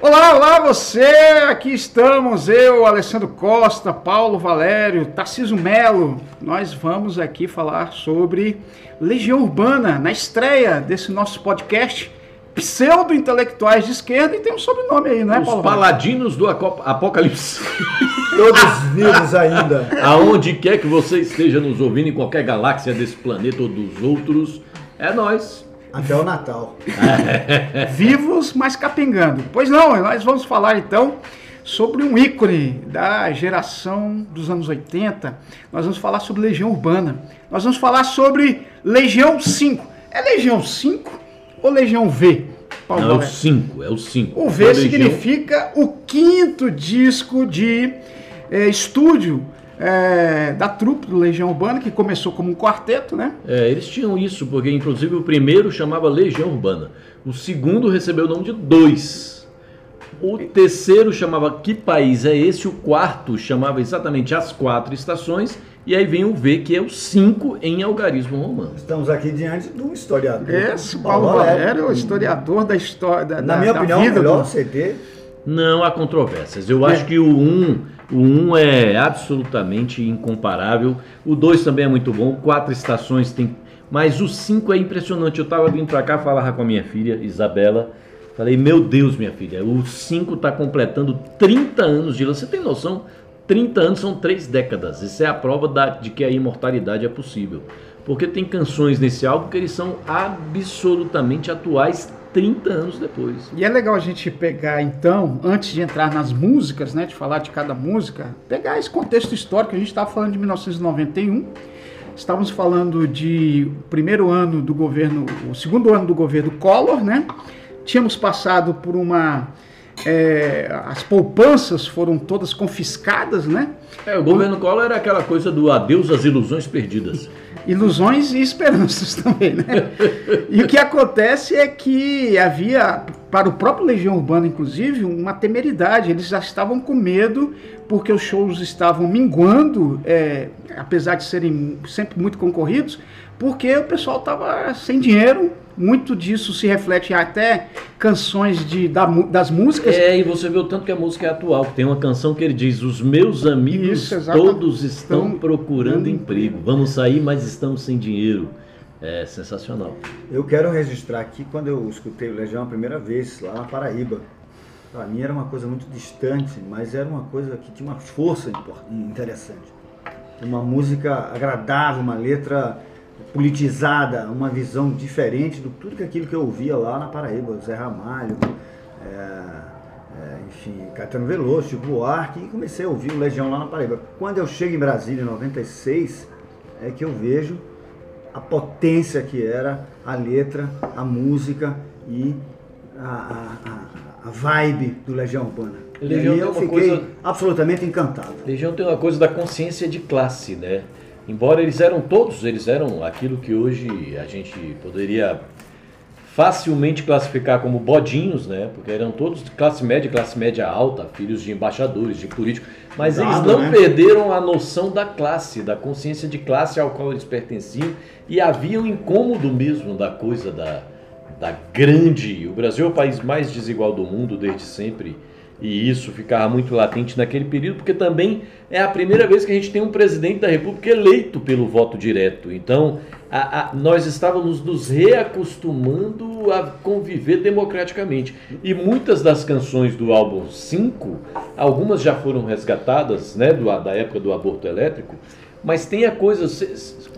Olá, olá você! Aqui estamos, eu, Alessandro Costa, Paulo Valério, Tarciso Melo. Nós vamos aqui falar sobre Legião Urbana na estreia desse nosso podcast pseudo-intelectuais de esquerda e tem um sobrenome aí, não é, Os Paulo? paladinos do apocalipse. Todos vivos ainda. Aonde quer que você esteja nos ouvindo, em qualquer galáxia desse planeta ou dos outros, é nós. Até o Natal. Vivos, mas capengando. Pois não, nós vamos falar então sobre um ícone da geração dos anos 80. Nós vamos falar sobre Legião Urbana. Nós vamos falar sobre Legião 5. É Legião 5 ou Legião V? Paulo Não, é o Valério? 5, é o 5. O V significa o quinto disco de eh, estúdio eh, da trupe do Legião Urbana, que começou como um quarteto, né? É, eles tinham isso, porque inclusive o primeiro chamava Legião Urbana. O segundo recebeu o nome de Dois. O terceiro chamava Que País é Esse? O quarto chamava exatamente As Quatro Estações. E aí vem o V, que é o 5 em algarismo romano. Estamos aqui diante de um historiador. Esse Paulo Valério, o historiador da história da, Na da- minha da opinião, o vida melhor do- CD. Não há controvérsias. Eu É. acho que o 1 um, o um é absolutamente incomparável. O 2 também é muito bom. Quatro estações tem. Mas o 5 é impressionante. Eu tava vindo pra cá falar com a minha filha, Isabela. Falei, meu Deus, minha filha, o 5 tá completando 30 anos de Você tem noção? 30 anos são três décadas. Isso é a prova da- de que a imortalidade é possível. Porque tem canções nesse álbum que eles são absolutamente atuais 30 anos depois. E é legal a gente pegar, então, antes de entrar nas músicas, né, de falar de cada música, pegar esse contexto histórico. A gente estava falando de 1991, estávamos falando de o primeiro ano do governo, o segundo ano do governo Collor, né? Tínhamos passado por uma. é, as poupanças foram todas confiscadas, né? É, o governo Collor era aquela coisa do adeus às ilusões perdidas. Ilusões e esperanças também, né? E o que acontece é que havia, para o próprio Legião Urbana, inclusive, uma temeridade. Eles já estavam com medo porque os shows estavam minguando, é, apesar de serem sempre muito concorridos, porque o pessoal estava sem dinheiro. Muito disso se reflete até canções de, da das músicas. É, e você vê o tanto que a música é atual. Tem uma canção que ele diz: Os meus amigos Isso, todos estão Estão procurando procurando emprego. Vamos sair, mas estamos sem dinheiro. É sensacional. Eu quero registrar aqui quando eu escutei o Legião a primeira vez, lá na Paraíba. Para mim era uma coisa muito distante, mas era uma coisa que tinha uma força interessante. Uma música agradável, uma letra politizada, uma visão diferente do tudo que aquilo que eu ouvia lá na Paraíba, Zé Ramalho, é, é, enfim, Caetano Veloso, Chico Buarque, e comecei a ouvir o Legião lá na Paraíba. Quando eu chego em Brasília em 96, é que eu vejo a potência que era a letra, a música e a, a- a- vibe do Legião Urbana. Legião e eu fiquei coisa- absolutamente encantado. Legião tem uma coisa da consciência de classe, né? Embora eles eram todos, eles eram aquilo que hoje a gente poderia facilmente classificar como bodinhos, né? Porque eram todos de classe média, classe média alta, filhos de embaixadores, de políticos, mas eles Cuidado, não né? perderam a noção da classe, da consciência de classe ao qual eles pertenciam e havia um incômodo mesmo da coisa da, da grande. O Brasil é o país mais desigual do mundo desde sempre. E isso ficava muito latente naquele período, porque também é a primeira vez que a gente tem um presidente da República eleito pelo voto direto. Então, a- a- nós estávamos nos reacostumando a conviver democraticamente. E muitas das canções do álbum 5, algumas já foram resgatadas, né, do- da época do aborto elétrico, mas tem a coisa,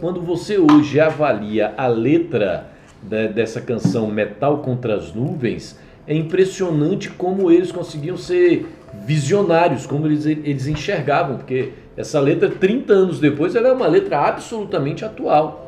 quando você hoje avalia a letra da- dessa canção Metal contra as Nuvens, é impressionante como eles conseguiam ser visionários, como eles, eles enxergavam, porque essa letra, 30 anos depois, ela é uma letra absolutamente atual.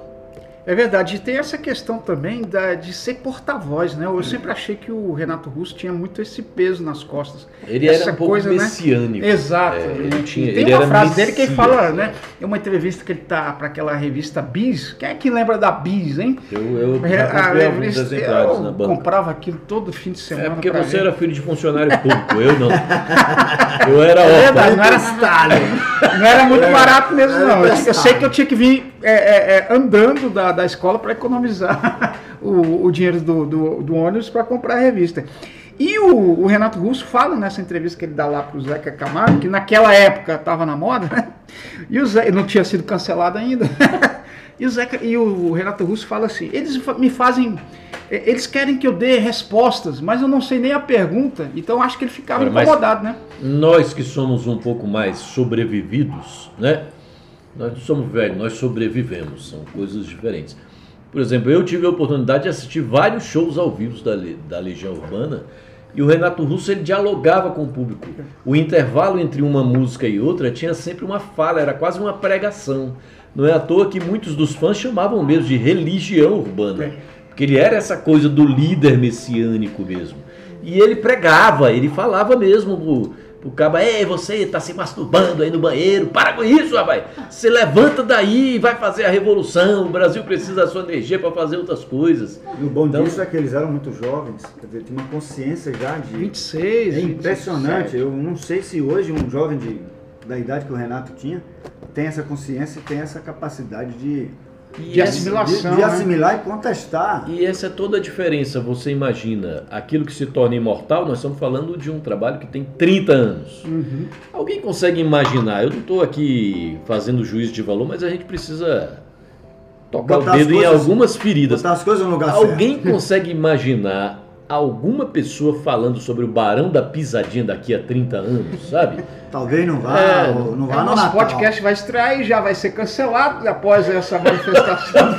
É verdade, e tem essa questão também da, de ser porta-voz, né? Eu sempre achei que o Renato Russo tinha muito esse peso nas costas. Ele Essa era um pouco coisa, né? messiânico. Exato. É, ele tinha- tem ele uma era frase dele que ele messias. fala, né? É uma entrevista que ele tá para aquela revista Bis. Quem é que lembra da Bis, hein? Eu, eu A alguns revista- eu banca. comprava aquilo todo fim de semana. É porque você ver. era filho de funcionário público, eu não. Eu era É verdade, órfão. não era, não era muito barato mesmo, não. Eu, eu sei que eu tinha que vir é, é, é, andando da, da escola para economizar o, o dinheiro do, do, do ônibus para comprar a revista. E o, o, Renato Russo fala nessa entrevista que ele dá lá para o Zeca Camargo, que naquela época estava na moda, né? e o Zeca não tinha sido cancelado ainda. e, o Zeca, e o Renato Russo fala assim: eles me fazem. Eles querem que eu dê respostas, mas eu não sei nem a pergunta, então acho que ele ficava Agora, incomodado, né? Nós que somos um pouco mais sobrevividos, né? Nós não somos velhos, nós sobrevivemos, são coisas diferentes. Por exemplo, eu tive a oportunidade de assistir vários shows ao vivo da, da Legião Urbana e o Renato Russo ele dialogava com o público. O intervalo entre uma música e outra tinha sempre uma fala, era quase uma pregação. Não é à toa que muitos dos fãs chamavam mesmo de religião urbana, porque ele era essa coisa do líder messiânico mesmo. E ele pregava, ele falava mesmo o cabo, ei, você tá se masturbando aí no banheiro, para com isso, rapaz. Se levanta daí e vai fazer a revolução. O Brasil precisa da sua energia para fazer outras coisas. E o bom então, disso é que eles eram muito jovens, quer dizer, tinha uma consciência já de. 26, É impressionante. 27. Eu não sei se hoje um jovem de, da idade que o Renato tinha tem essa consciência e tem essa capacidade de de assimilação. De, de assimilar né? e contestar. E essa é toda a diferença. Você imagina aquilo que se torna imortal, nós estamos falando de um trabalho que tem 30 anos. Uhum. Alguém consegue imaginar? Eu não estou aqui fazendo juízo de valor, mas a gente precisa tocar botar o dedo coisas, em algumas feridas. Botar as coisas no lugar Alguém certo. consegue imaginar alguma pessoa falando sobre o Barão da Pisadinha daqui a 30 anos, sabe? Talvez não vá, é, não vá é, no Nosso Natal. podcast vai estrear e já vai ser cancelado após essa manifestação.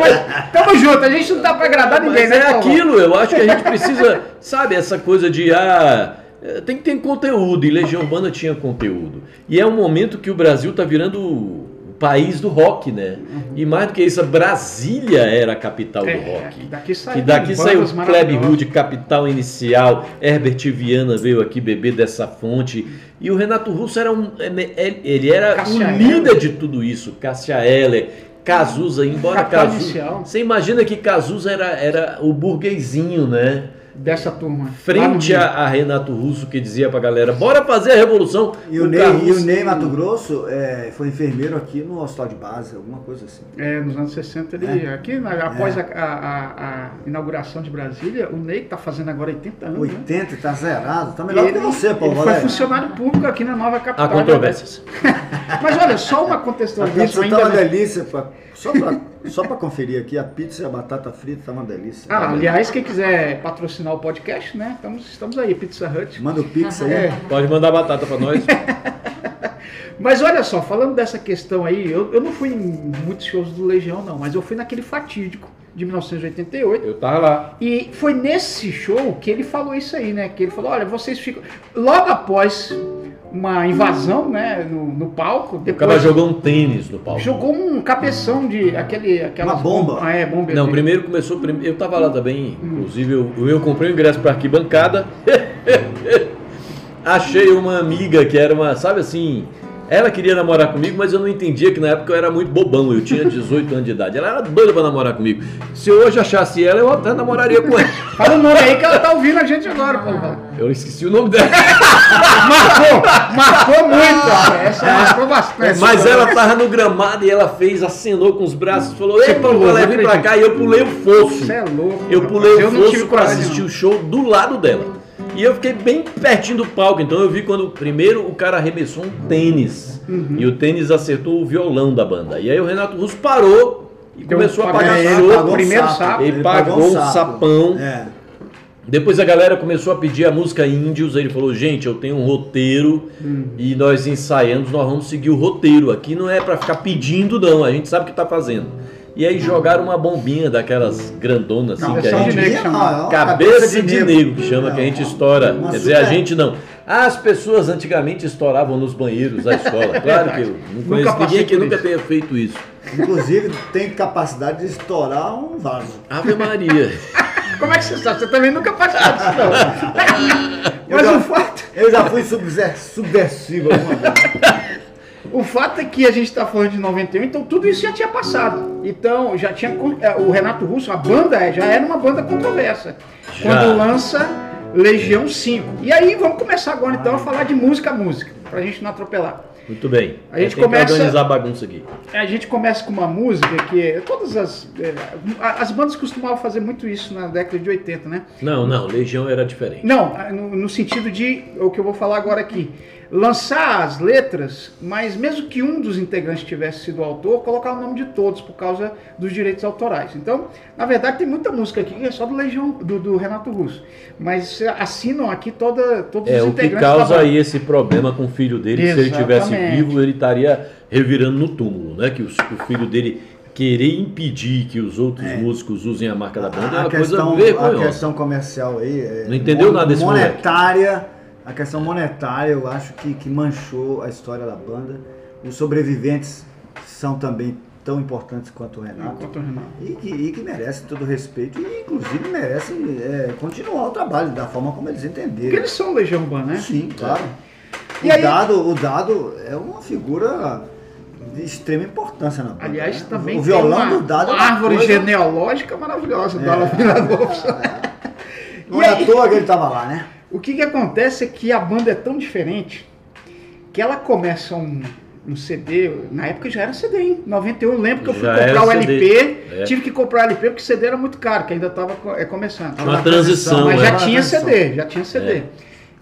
Mas tamo junto, a gente não dá para agradar ninguém, Mas né? É aquilo, eu acho que a gente precisa, sabe, essa coisa de ah, tem que ter conteúdo, e Legião Urbana tinha conteúdo. E é um momento que o Brasil tá virando país do rock, né? Uhum. E mais do que isso, Brasília era a capital é, do rock. Daqui saiu, que daqui saiu Hood, capital inicial. Herbert Viana veio aqui beber dessa fonte. E o Renato Russo era um, é, é, ele era Cassia o líder Heller. de tudo isso. Cássia Heller, Cazuza, embora Cazuza. Você imagina que Cazuza era, era o burguesinho, né? Dessa turma. Frente a, a, Renato Russo que dizia pra galera, bora fazer a revolução. E o, Ney, e o Ney Mato Grosso é, foi enfermeiro aqui no hospital de base, alguma coisa assim. É, nos anos 60 ele, é. aqui, após é. a, a, a, inauguração de Brasília, o Ney tá fazendo agora 80 anos. 80, né? tá zerado, tá melhor ele, que você, Paulo. Ele foi funcionário público aqui na nova capital. Há controvérsias. Mas olha, só uma contextualização. A pizza tá uma delícia, pra, só pra só para conferir aqui, a pizza e a batata frita tá uma delícia. Ah, tá aliás, quem quiser patrocinar o podcast, né? Estamos, estamos aí, Pizza Hut. Manda o pizza aí. É. Pode mandar batata para nós. mas olha só, falando dessa questão aí, eu, eu não fui em muitos shows do Legião, não, mas eu fui naquele fatídico de 1988. Eu tava lá. E foi nesse show que ele falou isso aí, né? Que ele falou: olha, vocês ficam. Logo após uma invasão né, no, no palco. Depois, o cara jogou um tênis no palco. Jogou um cabeção de aquele, aquela bomba. Ah, é, bomba. Não, primeiro começou. Eu tava lá também, hum. inclusive eu, eu comprei o ingresso para arquibancada. Achei uma amiga que era uma, sabe assim, ela queria namorar comigo, mas eu não entendia que na época eu era muito bobão. Eu tinha 18 anos de idade. Ela era doida pra namorar comigo. Se eu hoje achasse ela, eu até namoraria com ela. Fala o nome aí que ela tá ouvindo a gente agora, Paulo. Eu esqueci o nome dela. marcou! Marcou muito! Essa marcou bastante. Mas ela tava no gramado e ela fez, acenou com os braços, falou: Ei, Paulo, vem pra cá. E eu pulei o fosso. Você é louco. Eu pulei o fosso pra assistir o show do lado dela. E eu fiquei bem pertinho do palco, então eu vi quando primeiro o cara arremessou um tênis. Uhum. E o tênis acertou o violão da banda. E aí o Renato Russo parou e então, começou a pagar ele pagou o primeiro sapo. Ele, ele pagou um sapão. É. Depois a galera começou a pedir a música Índios, ele falou, gente, eu tenho um roteiro hum. e nós ensaiamos, nós vamos seguir o roteiro. Aqui não é para ficar pedindo não, a gente sabe o que está fazendo. E aí jogaram uma bombinha daquelas grandonas assim não, que a gente. Negro, chama. cabeça, de, negro, que chama, que a gente estoura. Quer dizer, a gente não. As pessoas antigamente estouravam nos banheiros da escola. Claro que eu não conheço ninguém que nunca tenha feito isso. Inclusive, tem capacidade de estourar um vaso. Ave Maria. Como é que você sabe? Você também nunca participou disso, não. Mas já, o fato. Eu já fui subversivo alguma vez. O fato é que a gente está falando de 91, então tudo isso já tinha passado. Então já tinha é, o Renato Russo, a banda é, já era uma banda controversa. Já. Quando lança Legião 5. E aí vamos começar agora então a falar de música música, pra gente não atropelar. Muito bem. A gente começa- organizar a bagunça aqui. A gente começa com uma música que todas as é, as bandas costumavam fazer muito isso na década de 80, né? Não, não, Legião era diferente. Não, no, no sentido de o que eu vou falar agora aqui. Lançar as letras, mas mesmo que um dos integrantes tivesse sido o autor, colocar o nome de todos por causa dos direitos autorais. Então, na verdade, tem muita música aqui que é só do Legião, do, do Renato Russo. Mas assinam aqui toda, todos É, os o que integrantes da causa aí esse problema com o filho dele, que se ele tivesse Exatamente. vivo, ele estaria revirando no túmulo, né? Que o, o filho dele querer impedir que os outros músicos usem a marca da banda é a, uma questão, coisa a vergonhosa. questão comercial aí. é Não entendeu nada desse Monetária. A questão monetária, eu acho que, que manchou a história da banda. Os sobreviventes são também tão importantes quanto o Renato. Enquanto o Renato. E que, e que merecem todo o respeito e, inclusive, merecem é, continuar o trabalho da forma como eles Porque entenderam. eles são Legião Urbana, né? Sim, claro. E o, aí- dado, o Dado é uma figura de extrema importância na banda. Aliás, né? também o violão tem uma, do Dado é uma árvore coisa- genealógica maravilhosa É. Alan Villa-Lobos. Não é à toa que ele estava lá, né? O que, que acontece é que a banda é tão diferente que ela começa um, um CD, na época já era CD, hein? 91, eu lembro que eu fui Já comprar o LP, é. tive que comprar o LP porque CD era muito caro, que ainda estava começando. Uma transição, Mas é. já Uma tinha transição. CD, já tinha CD. É.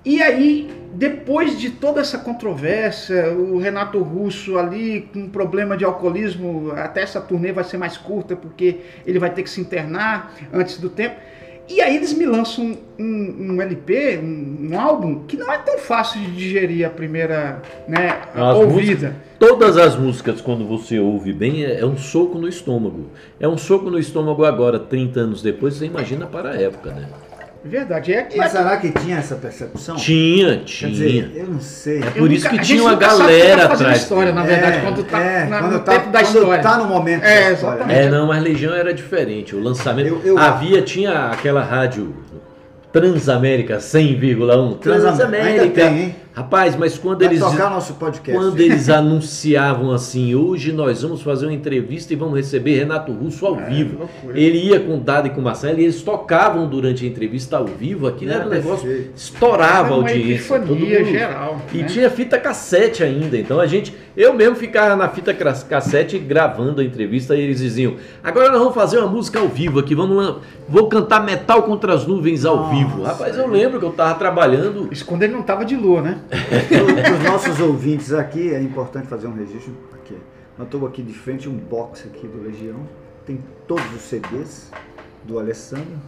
E aí, depois de toda essa controvérsia, o Renato Russo ali com problema de alcoolismo, até essa turnê vai ser mais curta porque ele vai ter que se internar antes do tempo. E aí eles me lançam um, um LP, um, um álbum, que não é tão fácil de digerir a primeira né, As ouvida. Todas as músicas, quando você ouve bem, é, é um soco no estômago. É um soco no estômago agora, 30 anos depois, você imagina para a época, né? Verdade. É, Mas será que tinha essa percepção? Tinha, Quer tinha. dizer, eu não sei. É eu por isso nunca- que a tinha uma galera tá atrás. história, na verdade, quando tá é, na- quando no tá, tempo da quando história. tá no momento É, da história. exatamente. É, não, mas Legião era diferente. O lançamento. Eu- eu- Havia, tinha aquela rádio Transamérica 100,1. Transamérica. Ainda tem, hein? Rapaz, mas quando Vai eles. tocar nosso podcast. Quando eles anunciavam assim, hoje nós vamos fazer uma entrevista e vamos receber Renato Russo ao vivo. loucura. Ele ia com o Dado e com o Marcelo e eles tocavam durante a entrevista ao vivo. Aquilo era um negócio, estourava a Era uma audiência. todo mundo- geral, E né? tinha fita cassete ainda. Então a gente, eu mesmo ficava na fita cassete gravando a entrevista e eles diziam: agora nós vamos fazer uma música ao vivo aqui, vamos lá, vou cantar Metal contra as Nuvens ao Nossa, vivo. Rapaz, eu lembro que eu tava trabalhando. Isso quando ele não tava de lua, né? Para os nossos ouvintes aqui, é importante fazer um registro. Aqui. Estamos aqui de frente um box aqui do Legião. Tem todos os CDs do Alessandro.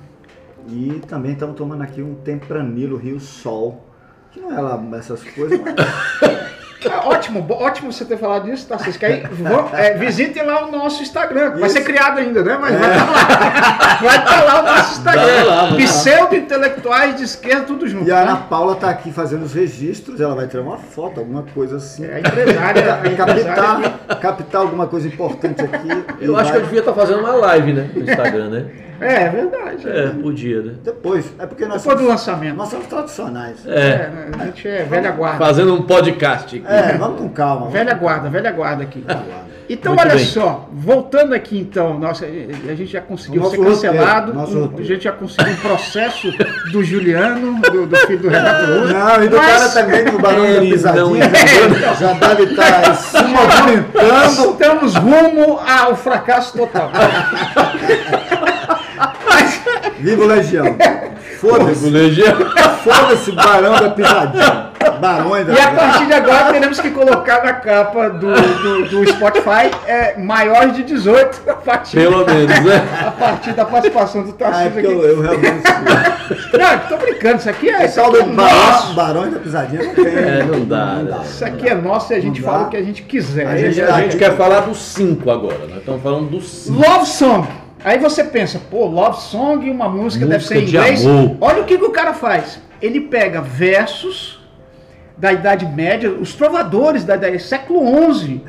E também estamos tomando aqui um Tempranilo Rio Sol. Que não é lá essas coisas, mas Ótimo, ótimo você ter falado disso, tá? Vocês querem? Vão, é, visitem lá o nosso Instagram. Vai Isso. ser criado ainda, né? Mas vai estar lá. Vai estar lá o nosso Instagram. Lá. Pseudo-intelectuais de esquerda, tudo junto. E a Ana né? Paula está aqui fazendo os registros, ela vai tirar uma foto, alguma coisa assim. É a empresária. a empresária captar, alguma coisa importante aqui. Eu acho que eu vai- devia estar fazendo uma live, né? No Instagram, né? É, é verdade. É, podia, né? Depois, é porque nós Depois do somos, lançamento. nós somos tradicionais. É, É, a gente é velha guarda. fazendo um podcast. aqui. É, vamos com calma. Velha guarda, velha guarda aqui. calma. Então, Muito olha bem. só, voltando aqui então, nossa, a gente já conseguiu ser cancelado, roteiro, um- a gente já conseguiu um processo do Juliano, do, do filho do Renato Russo. Não, e do Mas- cara também do Barão da não Pisadinha, já, deve estar se movimentando. Estamos rumo ao fracasso total. Viva o Legião. Foda-se, Legião. foda-se Barão da Pisadinha. Barões da E a partir de agora teremos que colocar na capa do, do, do Spotify é, maiores de 18 a partir, Pelo menos, né? a partir da participação do Ah, é Tarcísio aqui. eu, eu realmente. Não, tô brincando, isso aqui é, isso aqui é nosso. Barões da Pisadinha não tem. É, não dá, né? Isso aqui é nosso e a gente Não fala dá. o que a gente quiser. A gente- a gente quer falar dos cinco agora. Nós estamos falando dos cinco. Love Song. Aí você pensa, pô, Love Song, uma música, deve Música ser em de inglês. amor. Olha o que, que o cara faz. Ele pega versos da Idade Média, os trovadores da Idade século XI,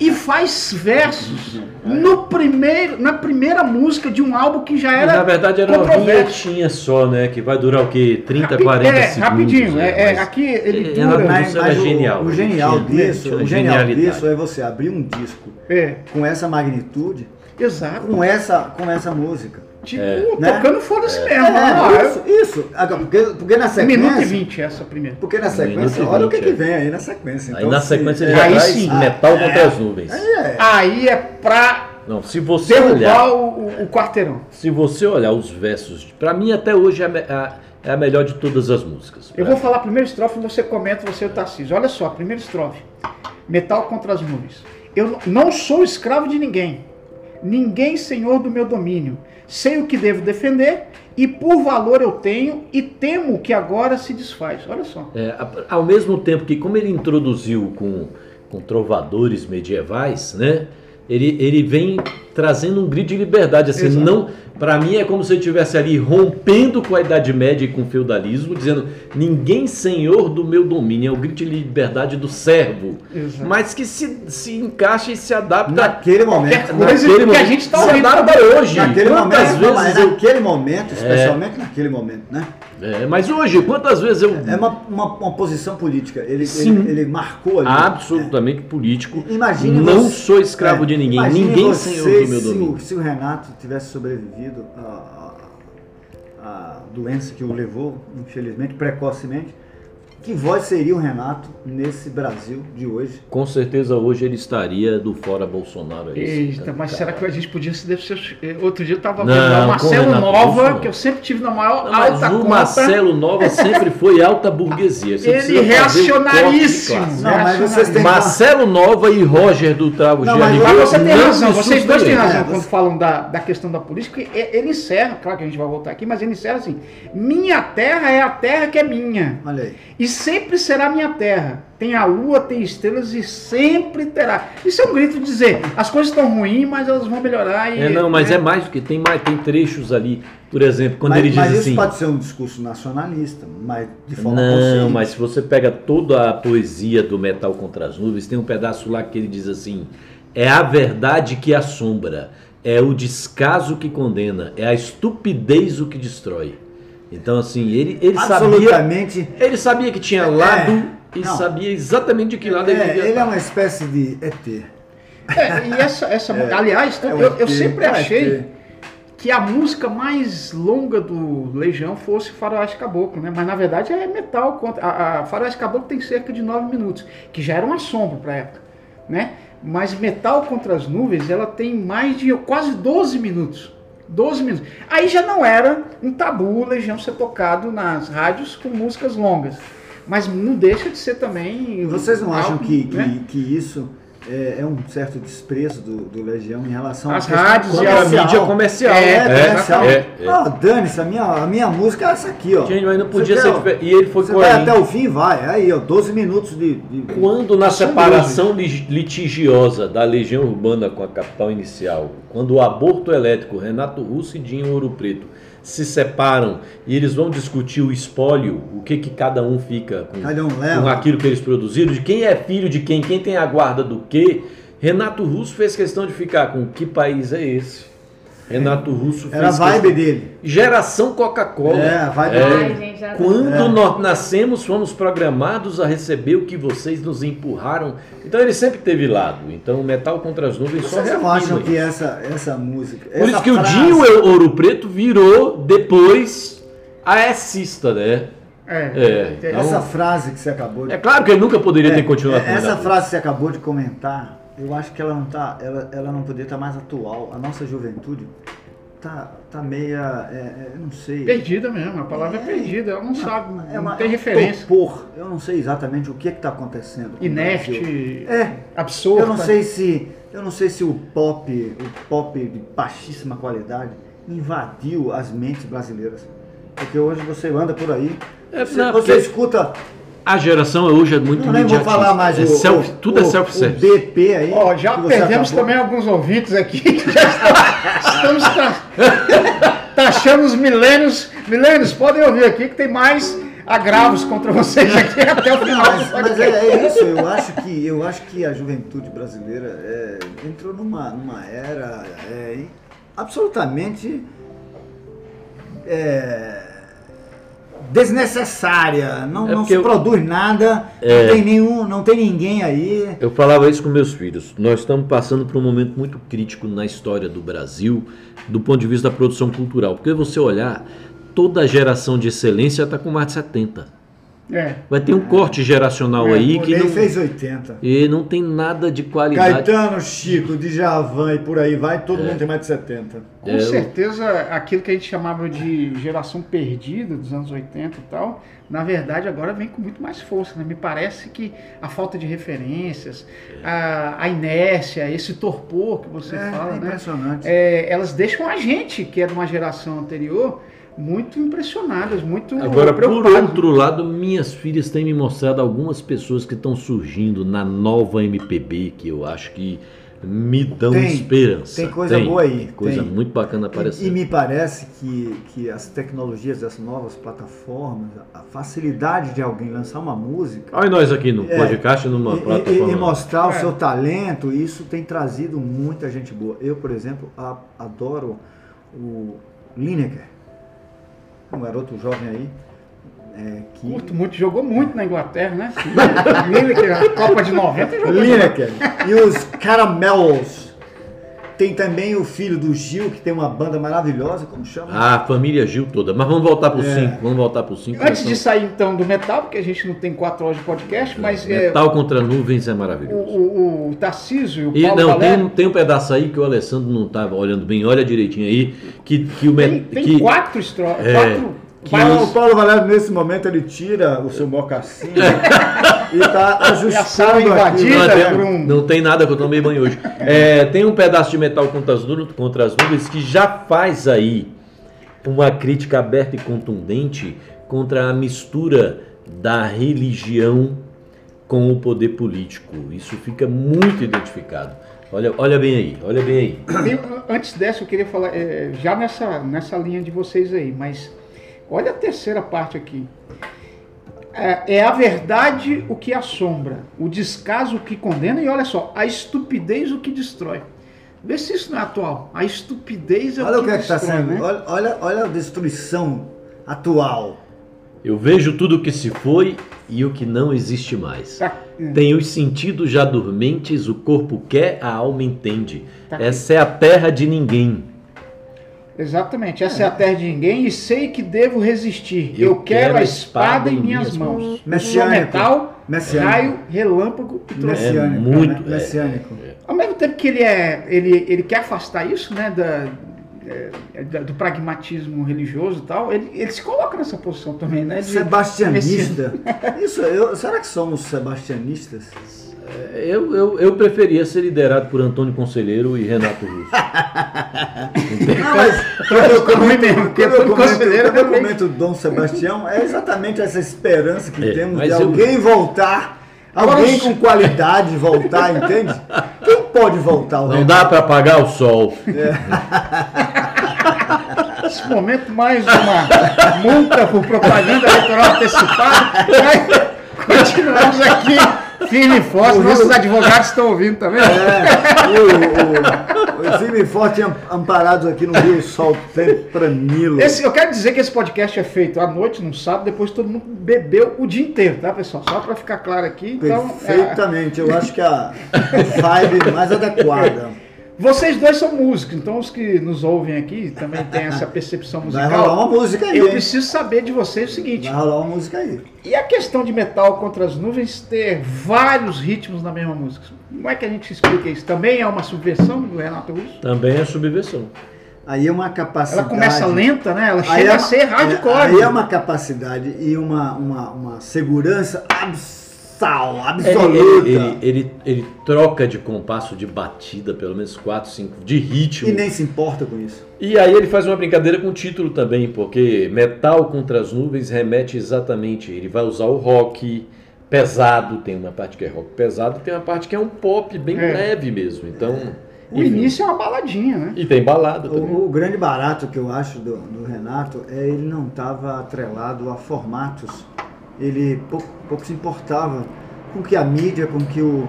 e faz versos no primeiro, na primeira música de um álbum que já era Na verdade era uma vinhetinha só, né? Que vai durar o quê? 30, Rapi- 40 é, segundos. rapidinho. né? É, é, Mas- aqui ele É, dura. Renato Mas, Isso era mas o- genial. O, genial Tinha- disso, tinha o genial disso é você abrir um disco É, com essa magnitude, exato. com essa, com essa música. Tipo, Né? tocando foda-se mesmo. É, Ah, isso, isso. Agora, Porque, porque na sequência. Minuto e 20 essa primeira. Porque na sequência, olha o que, 20, que é. vem aí na sequência. Aí Então, na se- sequência ele é, já Aí sim. metal É. contra as nuvens. Aí é. Aí é pra Não, se você derrubar olhar, o, o- quarteirão. se você olhar os versos, pra mim até hoje é a, é a melhor de todas as músicas. Eu vou falar a primeira estrofe e você comenta, você e o Tarcísio. Olha só, a primeira estrofe. Metal contra as nuvens. Eu não sou escravo de ninguém. Ninguém senhor do meu domínio. Sei o que devo defender e por valor eu tenho e temo que agora se desfaz. Olha só. É, ao mesmo tempo que, como ele introduziu com, com trovadores medievais, né? Ele, ele vem trazendo um grito de liberdade, assim, Exato. não, para mim é como se ele estivesse ali rompendo com a Idade Média e com o feudalismo, dizendo ninguém senhor do meu domínio, é o grito de liberdade do servo, Exato. mas que se, se encaixa e se adapta Naquele momento. Qualquer naquele que a momento. gente tá se ouvindo adapta hoje. Naquele Quantas momento, vezes eu, naquele momento, especialmente naquele momento, né? é, mas hoje, quantas vezes eu É uma, uma, uma posição política. Ele, Sim. ele, ele marcou ali. absolutamente político. Imagine não você- sou escravo é, de ninguém. imagine Ninguém você senhor do meu domínio. se o Renato tivesse sobrevivido à- à doença que o levou, infelizmente, precocemente, que voz seria o Renato nesse Brasil de hoje? Com certeza hoje ele estaria do fora Bolsonaro. aí, Eita, cara. mas será que a gente podia se ser. Outro dia eu tava Não, vendo o Marcelo Renato Nova, não. que eu sempre tive na maior Não, mas alta o conta. Marcelo Nova sempre foi alta burguesia. Você Ele reacionaríssimo. Não, mas vocês têm que- Marcelo Nova e Roger do Travo Não, de mas Mas você tem razão, vocês dois têm razão É, quando você- falam da, da questão da política. e- Ele encerra, claro que a gente vai voltar aqui, mas ele encerra assim: minha terra é a terra que é minha. Olha aí. E sempre será minha terra. Tem a lua, tem estrelas e sempre terá. Isso é um grito de dizer: as coisas estão ruins, mas elas vão melhorar. E, É, não, mas né? é mais do que tem mais, tem trechos ali, por exemplo, quando mas, ele diz mas assim. isso pode ser um discurso nacionalista, mas de forma Não, consciente. mas se você pega toda a poesia do Metal contra as Nuvens, tem um pedaço lá que ele diz assim: é a verdade que assombra, é o descaso que condena, é a estupidez o que destrói. Então, assim, ele, ele sabia. Absolutamente. Ele sabia que tinha É, lado e não. sabia exatamente de que lado ele É, devia ele é uma espécie de ET. É, e essa, essa É, aliás, é eu, eu ET, sempre é achei que a música mais longa do Legião fosse Faroeste Caboclo, né? Mas na verdade é metal. contra- A, a Faroeste Caboclo tem cerca de 9 minutos, que já era um assombro para época, né? Mas Metal contra as Nuvens, ela tem mais de quase 12 minutos. 12 minutos. Aí já não era um tabu Legião ser tocado nas rádios com músicas longas. Mas não deixa de ser também. Vocês não acham algo, que, que, né? que isso é, é um certo desprezo do, do Legião em relação à questão rádios e comercial? mídia comercial. É, É, comercial. é, é. Ah, dane-se, a minha, a minha música é essa aqui, ó. Gente, mas não podia Você ser quer, diferente. E ele foi Você vai até o fim, vai. Aí, ó, 12 minutos de. de- Quando na separação lit- litigiosa da Legião Urbana com a capital inicial, quando o aborto elétrico, Renato Russo e Dinho Ouro Preto se separam e eles vão discutir o espólio, o que, que cada um fica com, Cada um com leva. aquilo que eles produziram, de quem é filho de quem, quem tem a guarda do quê. Renato Russo fez questão de ficar com que país é esse? Renato Russo fez Era a vibe questão- dele. Geração Coca-Cola. É, a vibe É. Ai, dele. gente, tá. Quando É. nós nascemos, fomos programados a receber o que vocês nos empurraram. Então ele sempre teve lado. Então o Metal contra as Nuvens só Vocês reafirma acham isso. que essa, essa música. Por isso essa que o frase- Dinho Ouro Preto virou depois aecista, né? É. É, então- Essa frase que você acabou de É claro que ele nunca poderia ter continuado é, com Essa frase que você acabou de comentar, eu acho que ela não tá, ela, ela não poderia estar mais atual. A nossa juventude tá, tá meia, é, é, não sei. Perdida mesmo, a palavra é, É. perdida, ela não sabe, É não uma- tem é referência. Torpor. Eu não sei exatamente o que está acontecendo. Inerte, É. absurda. Eu não sei se, eu não sei se o pop, o pop de baixíssima qualidade invadiu as mentes brasileiras. Porque hoje você anda por aí, É, você, não, você porque escuta A geração hoje é muito Não, nem vou falar mais É o, self- o- tudo é o- self-service. O DP aí. Ó, já perdemos acabou. também alguns ouvintes aqui que já estão, estamos ta- taxando os milênios. Milênios, podem ouvir aqui que tem mais agravos contra vocês aqui até o final. mas, mas é, é isso, eu acho que eu acho que a juventude brasileira é, entrou numa, numa era é, absolutamente é, desnecessária, não, É não se eu- produz nada, É. não tem nenhum, não tem ninguém aí. Eu falava isso com meus filhos. Nós estamos passando por um momento muito crítico na história do Brasil, do ponto de vista da produção cultural. Porque você olhar, toda a geração de excelência está com mais de 70. É. Vai ter um corte geracional É, aí que não, fez 80. e não tem nada de qualidade. Caetano, Chico, Djavan e por aí vai, todo mundo tem mais de 70. Com É, certeza, aquilo que a gente chamava de geração perdida dos anos 80 e tal, na verdade agora vem com muito mais força. Né? Me parece que a falta de referências, a, a inércia, esse torpor que você É, fala, é né? impressionante. É, elas deixam a gente, que é de uma geração anterior, muito impressionadas, muito Agora, por outro lado, minhas filhas têm me mostrado algumas pessoas que estão surgindo na nova MPB, que eu acho que me dão Tem, esperança. tem coisa boa aí, Coisa tem. muito bacana E, aparecendo. e me parece que, que as tecnologias, as novas plataformas, a facilidade de alguém lançar uma música Olha nós aqui no É. podcast, numa e, e- plataforma. e mostrar o É. seu talento, isso tem trazido muita gente boa. Eu, por exemplo, a- adoro o Lineker, um garoto jovem aí, é, que... Curto muito, jogou muito na Inglaterra, né? Lineker, a Copa de 90 jogou. Lineker e os Caramelos. Tem também o filho do Gil, que tem uma banda maravilhosa, como chama? Ah, a família Gil toda. Mas vamos voltar pro É. 5. Vamos voltar pro 5. Antes de sair então do metal, porque a gente não tem quatro horas de podcast, mas é, Metal contra nuvens é o, maravilhoso. o, o Tarcísio e o E Paulo não, tem Valério, um, tem um pedaço aí que o Alessandro não estava olhando bem, olha direitinho aí, que, que o tem, met- tem que, quatro estrofes, É, quatro... que Paulo, os- o Paulo Valério, nesse momento, ele tira o seu mocassim e está E a sala ajustando aqui. invadida Não, né, tem- por um... não tem nada que eu tomei banho hoje. É, tem um pedaço de metal contra as, nu- contra as nuvens que já faz aí uma crítica aberta e contundente contra a mistura da religião com o poder político. Isso fica muito identificado. Olha, olha bem aí, olha bem aí. Antes dessa, eu queria falar, é, já nessa, nessa linha de vocês aí, mas olha a terceira parte aqui. É, é a verdade o que assombra, o descaso o que condena, e olha só, a estupidez o que destrói. Vê se isso não é atual. A estupidez é Olha o o que, que é que está destrói, sendo. né? Olha, olha, olha a destruição atual. Eu vejo tudo o que se foi e o que não existe mais. Tá- Tem os sentidos já dormentes, o corpo quer, a alma entende. Tá. Essa é a terra de ninguém. Exatamente, essa é a terra de ninguém e sei que devo resistir. Eu, quero a espada em minhas mãos. Eu sou Messiânico. metal, Messiânico. raio, relâmpago e trovão. Messiânico. muito, né? Messiânico. Ao mesmo tempo que ele é, ele, ele quer afastar isso, né, da, é, da- do pragmatismo religioso e tal, ele, ele se coloca nessa posição também, né? de- Sebastianista. Isso, eu, será que somos sebastianistas? Eu, eu, eu preferia ser liderado por Antônio Conselheiro e Renato Russo. Não, mas quando eu comento, quando eu todo comento, conselheiro quando eu comento Dom Sebastião, é exatamente essa esperança que É, temos de eu- alguém voltar, Agora, alguém com qualidade voltar, entende? Quem pode voltar? O Não Renato? dá para apagar o sol. Nesse momento, mais uma multa por propaganda eleitoral antecipada. Continuamos aqui, firme e forte. Nossos advogados estão ouvindo também. É, o, o, o firme e forte am- amparados aqui no Rio Sol Tempranilo. Esse, eu quero dizer que esse podcast é feito à noite, num sábado, depois todo mundo bebeu o dia inteiro, tá, pessoal? Só para ficar claro aqui. Então, é, Perfeitamente, eu acho que a vibe mais adequada. Vocês dois são músicos, então os que nos ouvem aqui também têm essa percepção Vai rolar musical. uma música aí, Eu hein? preciso saber de vocês o seguinte: Vai rolar uma música aí. e a questão de metal contra as nuvens ter vários ritmos na mesma música? Como é que a gente explica isso? Também é uma subversão do Renato Russo? Também é subversão. Aí é uma capacidade. Ela começa lenta, né? Ela chega é- a ser hardcore. Aí é uma capacidade e uma, uma, uma segurança absal, absoluta. Ele, ele, ele, ele troca de compasso de batida, pelo menos 4, 5, de ritmo. E nem se importa com isso. E aí ele faz uma brincadeira com o título também, porque Metal contra as nuvens remete exatamente. Ele vai usar o rock pesado, tem uma parte que é rock pesado, tem uma parte que é um pop bem É. leve mesmo. Então, O enfim. início é uma baladinha, né? E tem balada também. O, o grande barato que eu acho do, do Renato é ele não estava atrelado a formatos. Ele pouco, pouco se importava com que a mídia, com que o,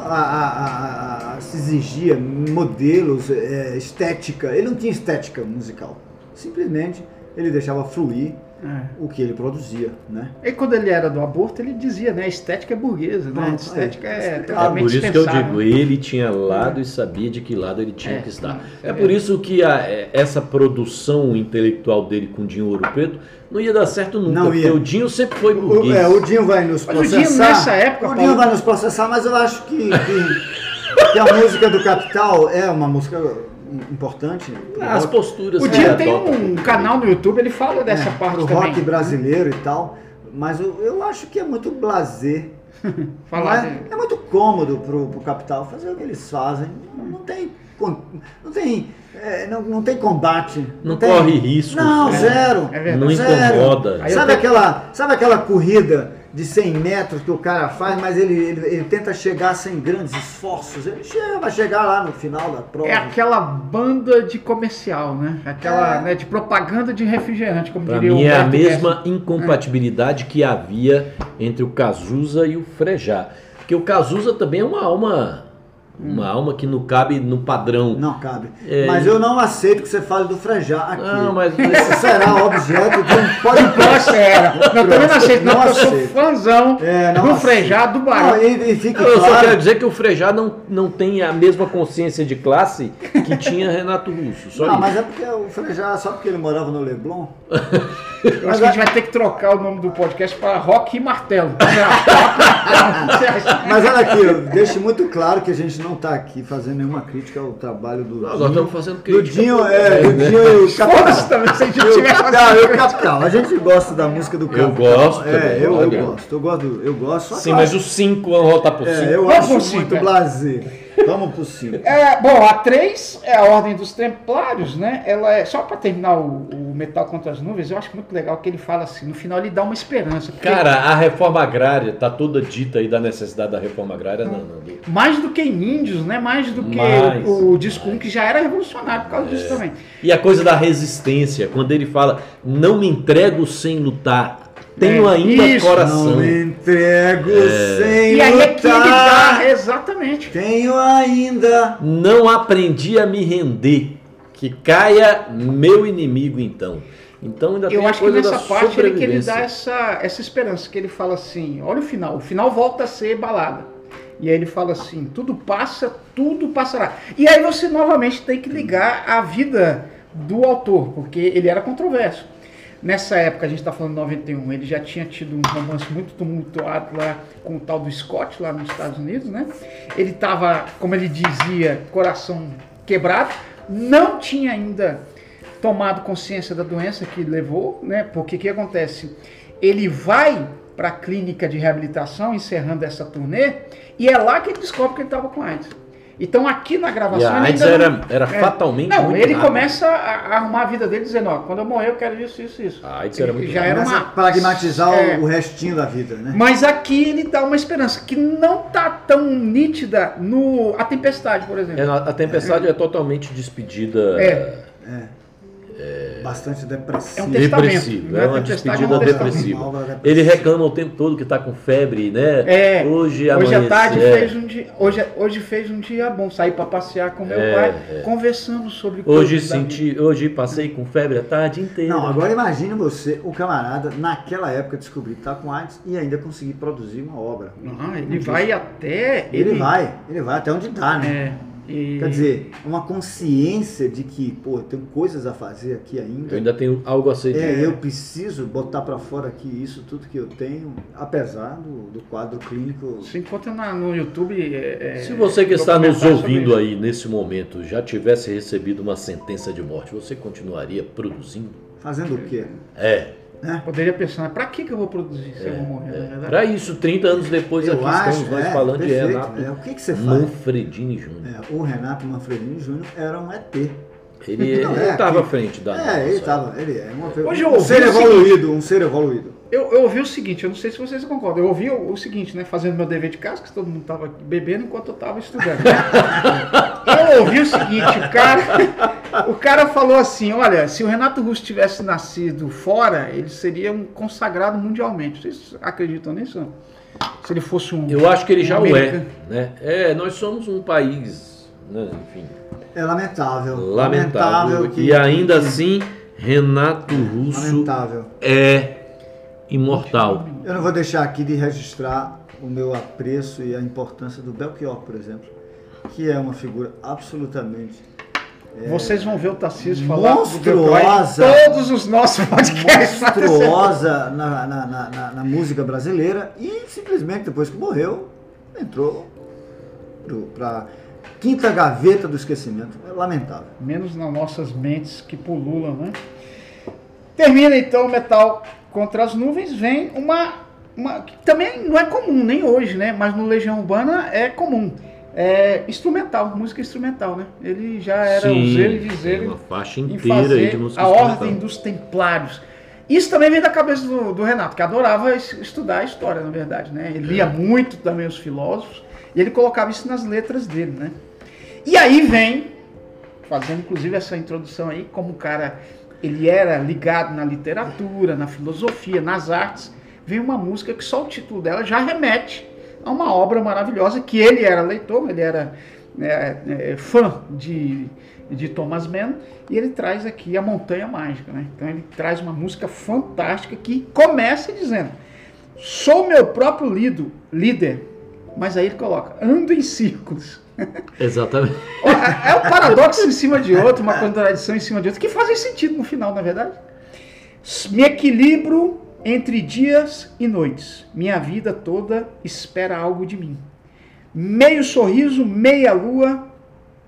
a, a- a- a- se exigia, modelos, é, estética. Ele não tinha estética musical. Simplesmente ele deixava fluir É. o que ele produzia, né? E quando ele era do aborto, ele dizia, né? A estética é burguesa, né? A Pronto, estética é. é, Ah, Ah, totalmente por isso que eu digo, ele tinha lado e sabia de que lado ele tinha É, que estar. é É por isso que a- é, essa produção intelectual dele com Dinho Ouro Preto não ia dar certo nunca, Não porque ia. o Dinho sempre foi O, burguês. é, o Dinho vai nos Mas o processar. Dinho, nessa época, o Paulo- Dinho vai nos processar, mas eu acho que, que, que a música do Capital é uma música importante. pro As rock- posturas O ele tem adota. um canal no YouTube, ele fala dessa é, parte também. rock brasileiro e tal. Mas eu, eu acho que é muito blazer. Falar Não é, é muito cômodo pro, pro capital fazer o que eles fazem. Não, não tem. Não tem. é, não, não tem combate. Não tem- corre riscos, Não, né? zero. É. Não zero. incomoda. Sabe tenho- aquela, sabe aquela corrida de 100 metros que o cara faz, mas ele, ele, ele tenta chegar sem grandes esforços? Ele chega, vai chegar lá no final da prova. É aquela banda de comercial, né? Aquela, É. né, de propaganda de refrigerante, como Pra diria mim o é a mesma incompatibilidade que havia entre o Cazuza e o Frejá. Porque o Cazuza também é uma alma, uma alma que não cabe no padrão. Não cabe. É, mas eu não aceito que você fale do Frejá aqui. Não, mas- Isso será objeto de um podcast. Era. Não, também não aceito, não, Não porque eu sou aceito. fãzão É, não do aceito. Frejá, do Não, Barão. e, e fique Eu só claro. quero dizer que o Frejá não, não tem a mesma consciência de classe que tinha Renato Russo. Só Não, isso. mas é porque o Frejá, só porque ele morava no Leblon. Eu acho que a gente vai ter que trocar o nome do podcast para Rock e Martelo. Mas olha aqui, eu deixo muito claro que a gente não está aqui fazendo nenhuma crítica ao trabalho do Não, nós Dinho. estamos fazendo do crítica. Dinho, é, do Dinho e o Capital. também, se a gente E o tiver Capital, fazendo e o Capital. A gente gosta da música do Capital. gosto É, eu, eu gosto. Eu gosto, eu gosto. Sim, eu mas acho- os cinco vão voltar por cinco. É, eu Vamos acho pro cinco, muito é. blazer. Vamos pro 5. É, bom, a 3 é a Ordem dos Templários, né? Ela é, só para terminar o, o Metal contra as Nuvens, eu acho muito legal que ele fala assim, no final ele dá uma esperança. porque Cara, a reforma agrária tá toda dita aí da necessidade da reforma agrária. Não, não. mais do que em índios, né? Mais do que Mais, o, o disco 1, que já era revolucionário por causa disso também. E a coisa da resistência, quando ele fala, não me entrego sem lutar, tenho É, ainda isso. coração. Não me entrego sem E aí é que ele lutar. dá, exatamente. Tenho ainda. Não aprendi a me render, que caia meu inimigo então. Então ainda tem Eu acho que coisa nessa da parte ele, que ele dá essa, essa esperança, que ele fala assim, olha o final, o final volta a ser balada. E aí ele fala assim, tudo passa, tudo passará. E aí você novamente tem que ligar a vida do autor, porque ele era controverso. Nessa época, a gente está falando de 91, ele já tinha tido um romance muito tumultuado lá com o tal do Scott, lá nos Estados Unidos, né? Ele estava, como ele dizia, coração quebrado, não tinha ainda tomado consciência da doença que levou, né? Porque o que acontece? Ele vai para a clínica de reabilitação, encerrando essa turnê, e é lá que ele descobre que ele estava com AIDS. Então aqui na E gravação a ele AIDS ainda era, não- era é. fatalmente Não, muito ele rápida. começa a a arrumar a vida dele dizendo, ó, quando eu morrer eu quero isso, isso, isso. A AIDS era muito Já era uma- pragmatizar o- É. o restinho da vida, né? Mas aqui ele dá uma esperança que não tá tão nítida no A Tempestade, por exemplo. É, a Tempestade é, totalmente despedida. É. Bastante depressivo. É um. Depressiva, Não é uma despedida é depressiva. Depressiva. Ele reclama o tempo todo que tá com febre, né? É, hoje, hoje à tarde é. fez um dia, hoje, hoje fez um dia bom, saí para passear com meu É, pai, é. conversando sobre Hoje senti, hoje passei com febre a tarde inteira. Não, agora imagine você, o camarada, naquela época descobrir que tá com AIDS e ainda conseguir produzir uma obra. Não, ele vai até Ele, vai, ele vai até onde dá, né? E- Quer dizer, uma consciência de que, pô, tem coisas a fazer aqui ainda. Eu ainda tenho algo a ser É, eu preciso botar pra fora aqui isso tudo que eu tenho, apesar do, do quadro clínico. se encontra na- no YouTube. é, é, Se você que está nos ouvindo aí nesse momento já tivesse recebido uma sentença de morte, você continuaria produzindo? Fazendo o quê? É. Né? Poderia pensar, pra que, que eu vou produzir se eu vou morrer? na verdade? Para isso, 30 anos depois, Eu aqui acho, estamos nós é, falando perfeito. de Renato É, o que que você faz? Manfredini Júnior. É, o Renato Manfredini Júnior era um ET. Ele é, estava à frente da É, ele nossa- tava, ele é uma, Hoje eu um ouvi ser evoluído, um ser evoluído. Eu, eu ouvi o seguinte, eu não sei se vocês concordam, eu ouvi o, o seguinte, né? Fazendo meu dever de casa, que todo mundo estava bebendo enquanto eu estava estudando. eu ouvi o seguinte, o cara, o cara falou assim, olha, se o Renato Russo tivesse nascido fora, ele seria um consagrado mundialmente. Vocês acreditam nisso? Se ele fosse um. Eu acho que ele já um o é, né? É, nós somos um país, né, enfim, É lamentável. lamentável. que- e ainda que- assim, Renato Russo Lamentável. é imortal. Eu não vou deixar aqui de registrar o meu apreço e a importância do Belchior, por exemplo, que é uma figura absolutamente Vocês vão ver o Tarcísio falar Monstruosa. Em todos os nossos podcasts. monstruosa na, na, na, na- na música brasileira e simplesmente depois que morreu entrou para quinta gaveta do esquecimento. É lamentável. Menos nas nossas mentes que pululam, né? Termina então o Metal contra as Nuvens, vem uma, uma que também não é comum, nem hoje, né? Mas no Legião Urbana é comum. É instrumental, música instrumental, né? Ele já era o zelo e dizer uma faixa inteira aí de música a. Ordem dos Templários. Isso também vem da cabeça do, do Renato, que adorava es- estudar a história, na verdade, né? Ele lia muito também os filósofos e ele colocava isso nas letras dele, né? E aí vem, fazendo inclusive essa introdução aí, como o cara ele era ligado na literatura, na filosofia, nas artes, vem uma música que só o título dela já remete a uma obra maravilhosa que ele era leitor, ele era é, é, fã de, de Thomas Mann e ele traz aqui a Montanha Mágica, né? Então ele traz uma música fantástica que começa dizendo: Sou meu próprio lido, líder, mas aí ele coloca: ando em círculos. Exatamente. É é um paradoxo em cima de outro, uma contradição em cima de outro, que fazem sentido no final, na verdade. Me equilibro entre dias e noites. Minha vida toda espera algo de mim. Meio sorriso, meia lua,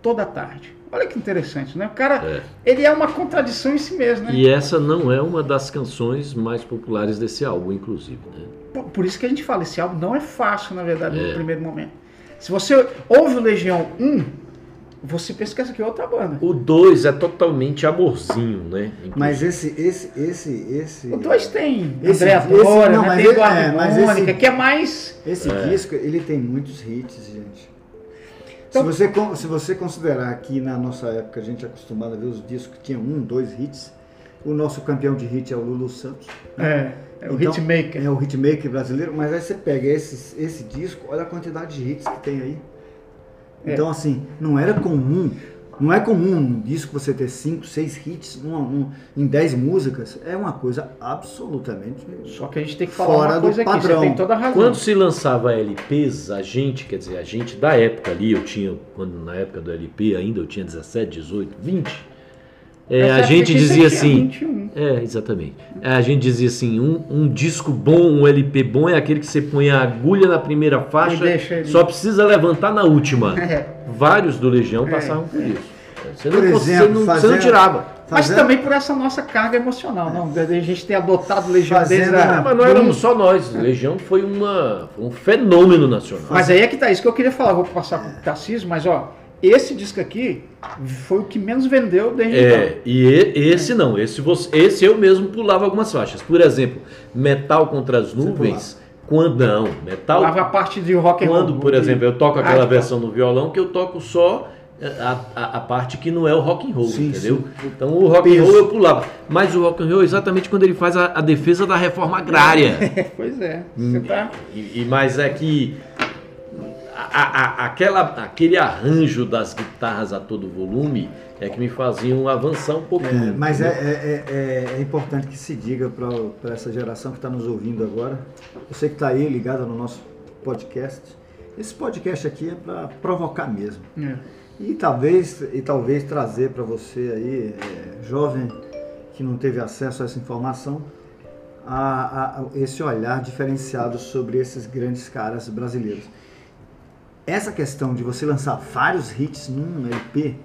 toda tarde. Olha que interessante, né? O cara, É. ele é uma contradição em si mesmo, né? E essa não é uma das canções mais populares desse álbum, inclusive. Né? Por, por isso que a gente fala, esse álbum não é fácil, na verdade, no É. primeiro momento. Se você ouve o Legião 1, você pensa que essa aqui é outra banda. O 2 é totalmente amorzinho, né? Inclusive. Mas esse, esse, esse, esse. O 2 tem Esse- André não, né? mas tem ele- Eduardo é, mas Mônica, esse- que é mais... Esse disco, ele tem muitos hits, gente. Então- se, você, se você considerar que na nossa época a gente é acostumado a ver os discos que tinham um, dois hits, o nosso campeão de hit é o Lulu Santos. É, é o Então, hitmaker. É o hitmaker brasileiro, mas aí você pega esse, esse disco, olha a quantidade de hits que tem aí. É. Então, assim, não era comum. Não é comum um disco você ter cinco, seis hits numa- um- em dez músicas. É uma coisa absolutamente. Só que a gente tem que falar Fora uma do coisa aqui, você padrão. tem toda a razão. Quando se lançava LPs, a gente, quer dizer, a gente da época ali, eu tinha, quando na época do LP ainda, eu tinha 17, 18, 20. É, a gente você dizia assim. 21. É, exatamente. É, A gente dizia assim, um, um disco bom, um LP bom é aquele que você põe a agulha na primeira faixa, deixa ele- só precisa levantar na última. É. Vários do Legião É. passavam por isso. Você não, Por você exemplo, não, você fazendo- não tirava. Mas Fazendo- também por essa nossa carga emocional, não? A gente ter adotado Legião desde a... Mas não éramos só nós. Legião foi, uma, foi um fenômeno nacional. Mas aí é que tá isso que eu queria falar, vou passar pro Tarcísio, mas ó, esse disco aqui foi o que menos vendeu desde então. É, e e- esse não, esse, você, esse eu mesmo pulava algumas faixas. Por exemplo, Metal contra as Nuvens, quando não, Metal Falava a parte de rock and roll. quando, por de- exemplo, eu toco aquela Ah, versão no violão que eu toco só a, a, a parte que não é o rock and roll, Sim, entendeu? sim. Então o rock and roll eu pulava, mas o rock and roll é exatamente quando ele faz a, a defesa da reforma agrária. Pois é, você tá... E, e- mas é que a- a- aquela, aquele arranjo das guitarras a todo volume é que me faziam avançar um pouquinho. É, mas é, é- é- é importante que se diga para essa geração que está nos ouvindo agora, você que está aí ligado no nosso podcast, esse podcast aqui é para provocar mesmo. é. E talvez, e talvez trazer para você aí, é, jovem que não teve acesso a essa informação, a- a- esse olhar diferenciado sobre esses grandes caras brasileiros. Essa questão de você lançar vários hits num LP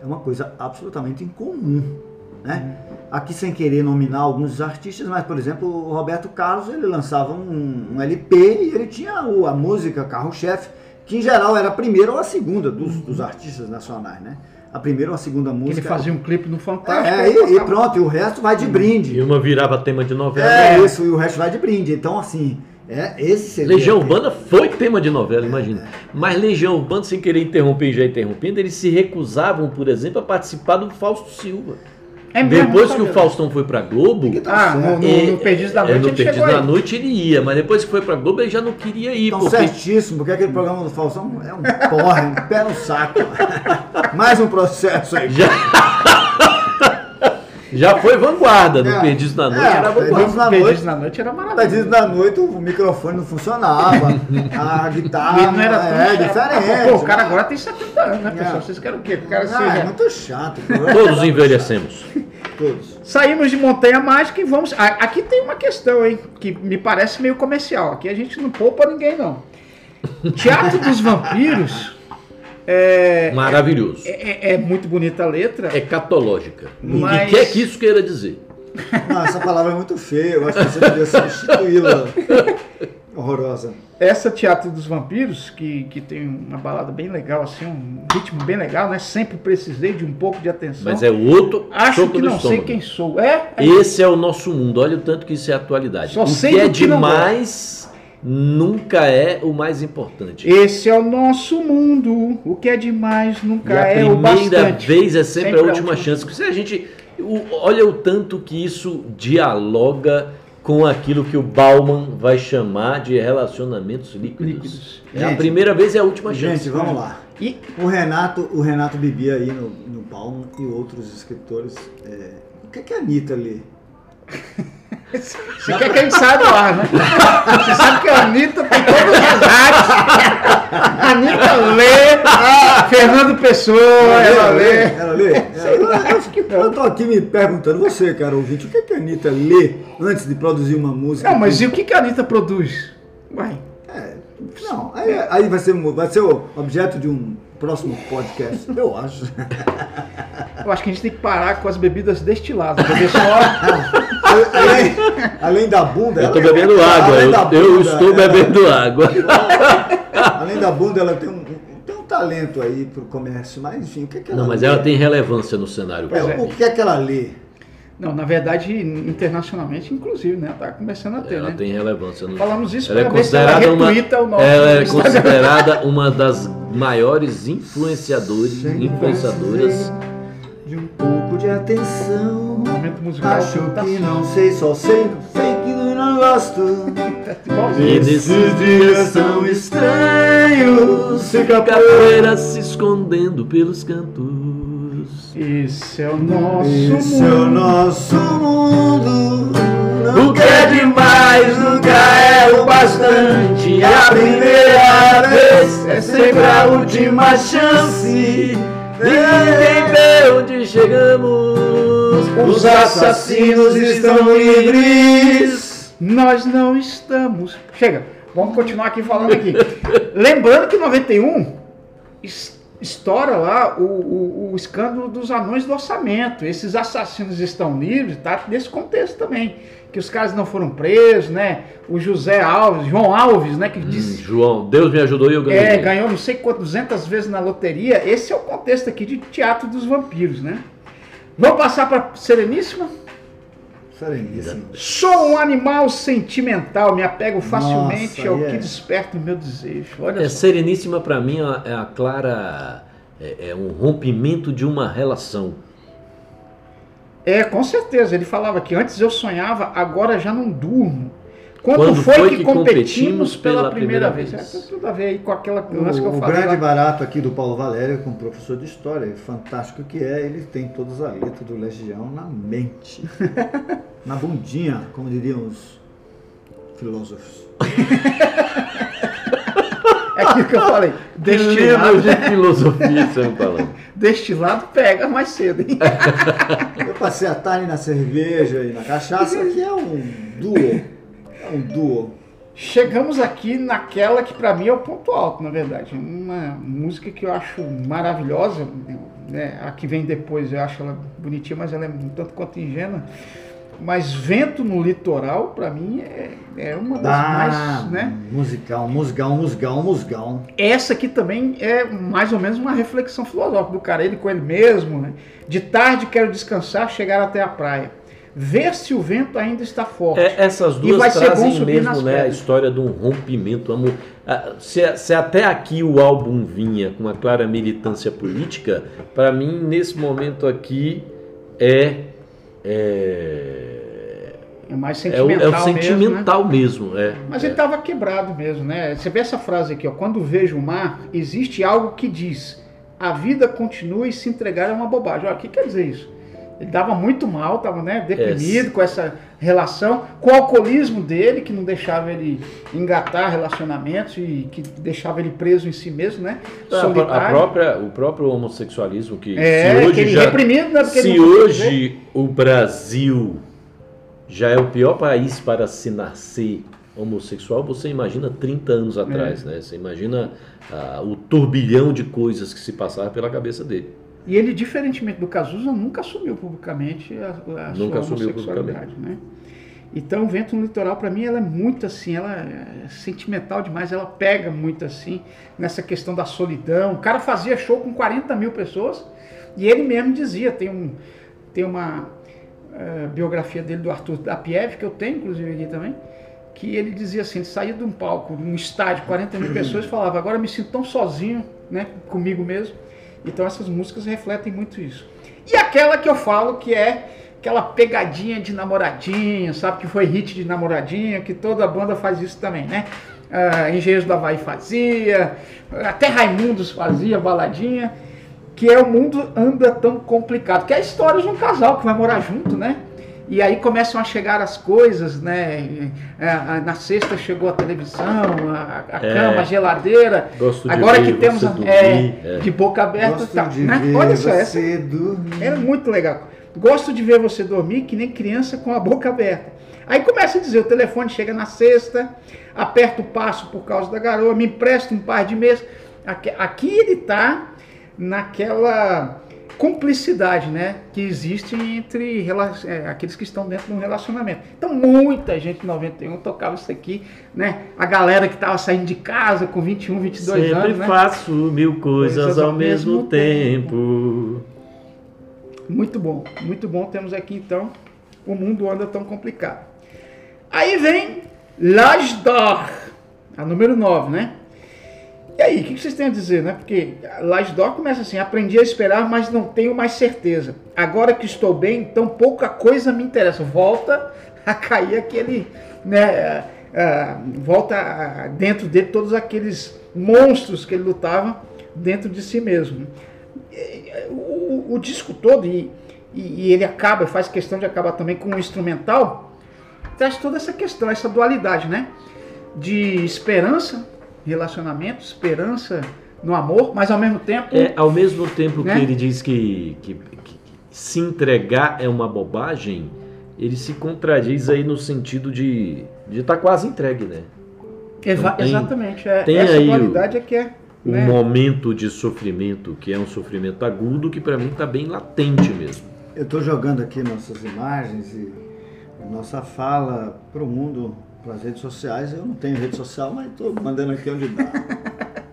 é uma coisa absolutamente incomum. Né? Aqui sem querer nominar alguns artistas, mas por exemplo o Roberto Carlos ele lançava um, um LP e ele tinha o- a música carro-chefe, que em geral era a primeira ou a segunda dos, dos artistas nacionais, né? A primeira ou a segunda música. Ele fazia um clipe no Fantástico. É, e e, pronto, e o resto vai de brinde. E uma virava tema de novela. É, isso, e o resto vai de brinde. Então, assim, é esse CD Legião aqui. Urbana foi tema de novela, imagina. Mas Legião Urbana, sem querer interromper e já interrompendo, eles se recusavam, por exemplo, a participar do Fausto Silva. É mesmo, Depois que o. Faustão foi pra Globo, Que tá Ah, no, no, no da é, Noite no ele da aí. Noite ele ia, mas depois que foi pra Globo ele já não queria ir, Então, porque certíssimo, porque aquele programa do Faustão é um porra, um pé no saco. Mais um processo aí. já, Já foi vanguarda no É. Perdidos na Noite, É, era vanguarda. Perdidos na Perdidos Noite. na noite era maravilhoso. dizendo da noite o microfone não funcionava, a guitarra não era é chato. diferente. Pô, o cara agora tem 70 anos, né, É. pessoal? Vocês querem o quê? O cara Ah, é seja... muito chato. Todos envelhecemos. Todos. Saímos de Montanha Mágica e vamos. Aqui tem uma questão, hein? Que me parece meio comercial. Aqui a gente não poupa ninguém, não. Teatro dos Vampiros é, Maravilhoso. é, é muito bonita a letra. É catológica. Mas- E o que é que isso queira dizer? Não, essa palavra é muito feia. Eu acho que você devia substituí-la. Horrorosa. Essa Teatro dos Vampiros, que, que tem uma balada bem legal, assim, um ritmo bem legal, né? Sempre precisei de um pouco de atenção. Mas é o outro Acho que não sei estômago. quem sou. É? é Esse é o nosso mundo. Olha o tanto que isso é atualidade. Só o sei que é que não demais nunca é o mais importante. Esse é o nosso mundo. O que é demais nunca E a é o primeira bastante. vez é sempre, Sempre a a última última. chance. Se a gente o- olha o tanto que isso dialoga com aquilo que o Bauman vai chamar de relacionamentos líquidos. Líquidos. É a primeira vez e a última chance. Gente, vamos lá. E O Renato, o Renato bebia aí no, no Palmo e outros escritores. é, o que, que a Anitta lê? você quer que a gente saia do ar, né? Você sabe que a Anitta tem todas as artes. A Anitta lê, Fernando Pessoa, ela lê. Ela lê? É, eu, eu, eu tô aqui me perguntando, você, cara ouvinte, o que, que a Anitta lê antes de produzir uma música? Não, mas e o que que a Anitta produz? Uai, É, não, aí, aí vai, ser, vai ser o objeto de um próximo podcast, eu acho. eu acho que a gente tem que parar com as bebidas destiladas. Beber só. Além, além da bunda. Eu estou ela- bebendo água. além Eu, da eu bunda, estou ela- bebendo água. Além da bunda, ela tem um, tem um talento aí pro comércio, mas enfim, o que, que ela Não, mas lê? ela tem relevância no cenário. É. O que é que ela lê? Não, na verdade, internacionalmente, inclusive, né? Tá começando a ter, Ela né? tem relevância no Falamos isso ela é se ela considerada uma, o nosso ela é Instagram. considerada uma das maiores influenciadores, influenciadoras. De um pouco de atenção. Momento musical. Acho tá que não sei, só sei, não sei que não gosto. E nesses dias são estranhos. Se capoeira se escondendo pelos cantos. Esse é o nosso Esse é o mundo. nosso mundo. O que é demais nunca é o bastante. A primeira vez é sempre a última chance. Ninguém vê onde chegamos. Os assassinos estão livres. Nós não estamos. Chega, vamos continuar aqui falando aqui. Lembrando que em 91 es- estoura lá o, o- o escândalo dos anões do orçamento. Esses assassinos estão livres, tá? Nesse contexto também. Que os caras não foram presos, né? O José Alves, João Alves, né? Que disse. João, Deus me ajudou e eu ganhei. É, ganhou não sei quantas 200 vezes na loteria. Esse é o contexto aqui de Teatro dos Vampiros, né? Vamos passar para Sereníssima? Sereníssimo. Sou um animal sentimental, me apego facilmente Nossa, ao que é. desperta o meu desejo. Olha É, só. Sereníssima pra mim é a clara. É, é um rompimento de uma relação. É, com certeza. Ele falava que antes eu sonhava, agora já não durmo. Quando, Quando foi, foi que, que competimos competimos pela, pela primeira, primeira vez? vez? É, tem tudo a ver aí com aquela O, lance que eu o falei. grande lá. barato aqui do Paulo Valério, como professor de história, fantástico que é, ele tem todas as letras do Legião na mente. na bundinha, como diriam os filósofos. É aquilo que eu falei. Destilado, de filosofia, estamos falando. destilado pega mais cedo, hein? Eu passei a tarde na cerveja e na cachaça, que é um duo. É um duo. Chegamos aqui naquela que pra mim é o ponto alto, na verdade. Uma música que eu acho maravilhosa. Né? A que vem depois eu acho ela bonitinha, mas ela é um tanto quanto ingênua. Mas Vento no Litoral, pra mim, é, é uma das Ah, mais. Né? musical, musical, musical, musical. Essa aqui também é mais ou menos uma reflexão filosófica do cara, ele com ele mesmo. Né? De tarde quero descansar, chegar até a praia. Ver se o vento ainda está forte. É, essas duas vai ser bom trazem mesmo né, a história de um rompimento. amor. Ah, Se, se até aqui o álbum vinha com uma clara militância política, para mim, nesse momento aqui, é. É, É mais é, o, sentimental. é o mesmo, né? sentimental mesmo. é. Mas é. ele estava quebrado mesmo, né? Você vê essa frase aqui, ó. Quando vejo o mar, existe algo que diz: a vida continua e se entregar é uma bobagem. Olha, o que quer dizer isso? Ele dava muito mal, estava né, deprimido é. com essa relação, com o alcoolismo dele, que não deixava ele engatar relacionamentos e que deixava ele preso em si mesmo, né? Solitário. A própria, o próprio homossexualismo que é, se hoje que já, reprimido, né, se hoje o Brasil já é o pior país para se nascer homossexual, você imagina 30 anos atrás, é. né? Você imagina ah, o turbilhão de coisas que se passavam pela cabeça dele. E ele, diferentemente do Cazuza, nunca assumiu publicamente a, a nunca sua homossexualidade, né? Então, o Vento no Litoral, para mim, ela é muito assim, ela é sentimental demais, ela pega muito assim, nessa questão da solidão. O cara fazia show com 40 mil pessoas e ele mesmo dizia, tem, um, tem uma uh, biografia dele do Arthur da Piev, que eu tenho, inclusive, aqui também, que ele dizia assim, ele saía de um palco, de um estádio, 40 mil pessoas, e falava, agora me sinto tão sozinho, né, comigo mesmo, então essas músicas refletem muito isso. E aquela que eu falo que é aquela pegadinha de namoradinha, sabe? Que foi hit de namoradinha, que toda banda faz isso também, né? Uh, Engenheiros do Havaí fazia, até Raimundos fazia baladinha, que é o mundo anda tão complicado, que é a história de um casal que vai morar junto, né? E aí começam a chegar as coisas, né? É, na sexta chegou a televisão, a, a é, cama, a geladeira. Gosto Agora de que temos é, é, de boca aberta, Gosto tá, de né? ver Olha só, essa dormir. era muito legal. Gosto de ver você dormir que nem criança com a boca aberta. Aí começa a dizer, o telefone chega na sexta, aperta o passo por causa da garoa, me empresta um par de meses. Aqui, aqui ele está naquela cumplicidade né, que existe entre é, aqueles que estão dentro de um relacionamento. Então, muita gente em 91 tocava isso aqui, né? A galera que estava saindo de casa com 21, 22 Sempre anos. Sempre né? faço mil coisas, coisas ao, ao, mesmo, mesmo tempo. tempo. Muito bom, muito bom. Temos aqui então o mundo anda tão complicado. Aí vem Lasdor, a número 9, né? E aí, o que vocês têm a dizer, né? Porque Lasdor começa assim: aprendi a esperar, mas não tenho mais certeza. Agora que estou bem, então pouca coisa me interessa. Volta a cair aquele, né? Uh, volta dentro dele todos aqueles monstros que ele lutava dentro de si mesmo. O, o disco todo, e, e, ele acaba, faz questão de acabar também com o instrumental, traz toda essa questão, essa dualidade, né? De esperança relacionamento, esperança no amor, mas ao mesmo tempo. É, ao mesmo tempo né? que ele diz que, que, que, se entregar é uma bobagem, ele se contradiz aí no sentido de estar tá quase entregue, né? Então, tem, exatamente. É, tem essa aí dualidade o, é que é. Um né? momento de sofrimento, que é um sofrimento agudo, que para mim está bem latente mesmo. Eu estou jogando aqui nossas imagens e nossa fala para o mundo para as redes sociais. Eu não tenho rede social, mas estou mandando aqui onde dá.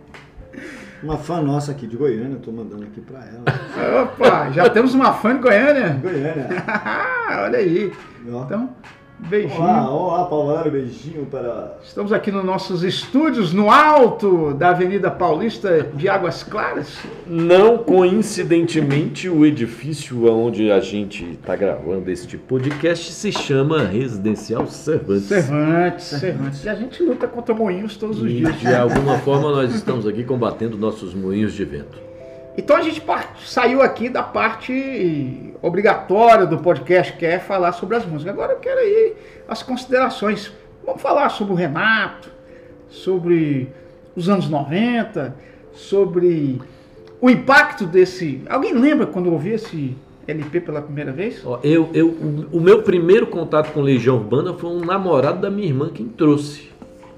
Uma fã nossa aqui de Goiânia, estou mandando aqui para ela. Opa, já temos uma fã de Goiânia? Goiânia. Olha aí. Então, Beijinho. Olá, olá, Paulano, beijinho para. Estamos aqui nos nossos estúdios, no alto da Avenida Paulista de Águas Claras. Não coincidentemente, o edifício onde a gente está gravando este podcast se chama Residencial Cervantes. Cervantes, Cervantes. E a gente luta contra moinhos todos os e, dias. De alguma forma, nós estamos aqui combatendo nossos moinhos de vento. Então a gente saiu aqui da parte obrigatória do podcast, que é falar sobre as músicas. Agora eu quero aí as considerações. Vamos falar sobre o Renato, sobre os anos 90, sobre o impacto desse. Alguém lembra quando ouvi esse LP pela primeira vez? Eu, eu, o meu primeiro contato com Legião Urbana foi um namorado da minha irmã quem trouxe.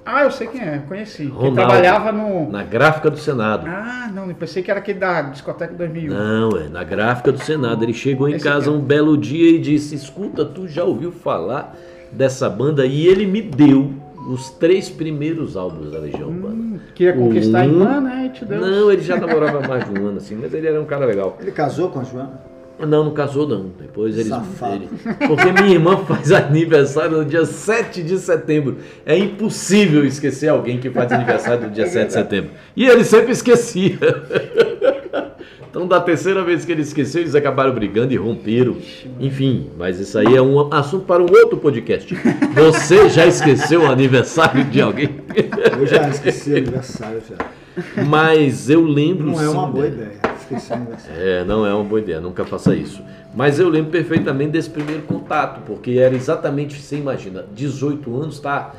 Ah, eu sei quem é, conheci. Ronaldo, trabalhava no. Na gráfica do Senado. Ah, não, eu pensei que era aquele da discoteca 2001. Não, é, na gráfica do Senado. Ele chegou em Esse casa um belo dia e disse: Escuta, tu já ouviu falar dessa banda? E ele me deu os três primeiros álbuns da Legião hum, Urbana. Queria conquistar um... a irmã, né? E te deu. Não, ele já namorava mais de um ano, assim, mas ele era um cara legal. Ele casou com a Joana? Não, não casou não. Depois eles. Ele, porque minha irmã faz aniversário no dia 7 de setembro. É impossível esquecer alguém que faz aniversário no dia é 7 de setembro. E ele sempre esquecia. Então, da terceira vez que ele esqueceu, eles acabaram brigando e romperam. Enfim, mas isso aí é um assunto para um outro podcast. Você já esqueceu o aniversário de alguém? Eu já esqueci o aniversário já. Mas eu lembro. Não é uma boa ideia. É, não é uma boa ideia, nunca faça isso. Mas eu lembro perfeitamente desse primeiro contato, porque era exatamente, você imagina, 18 anos, está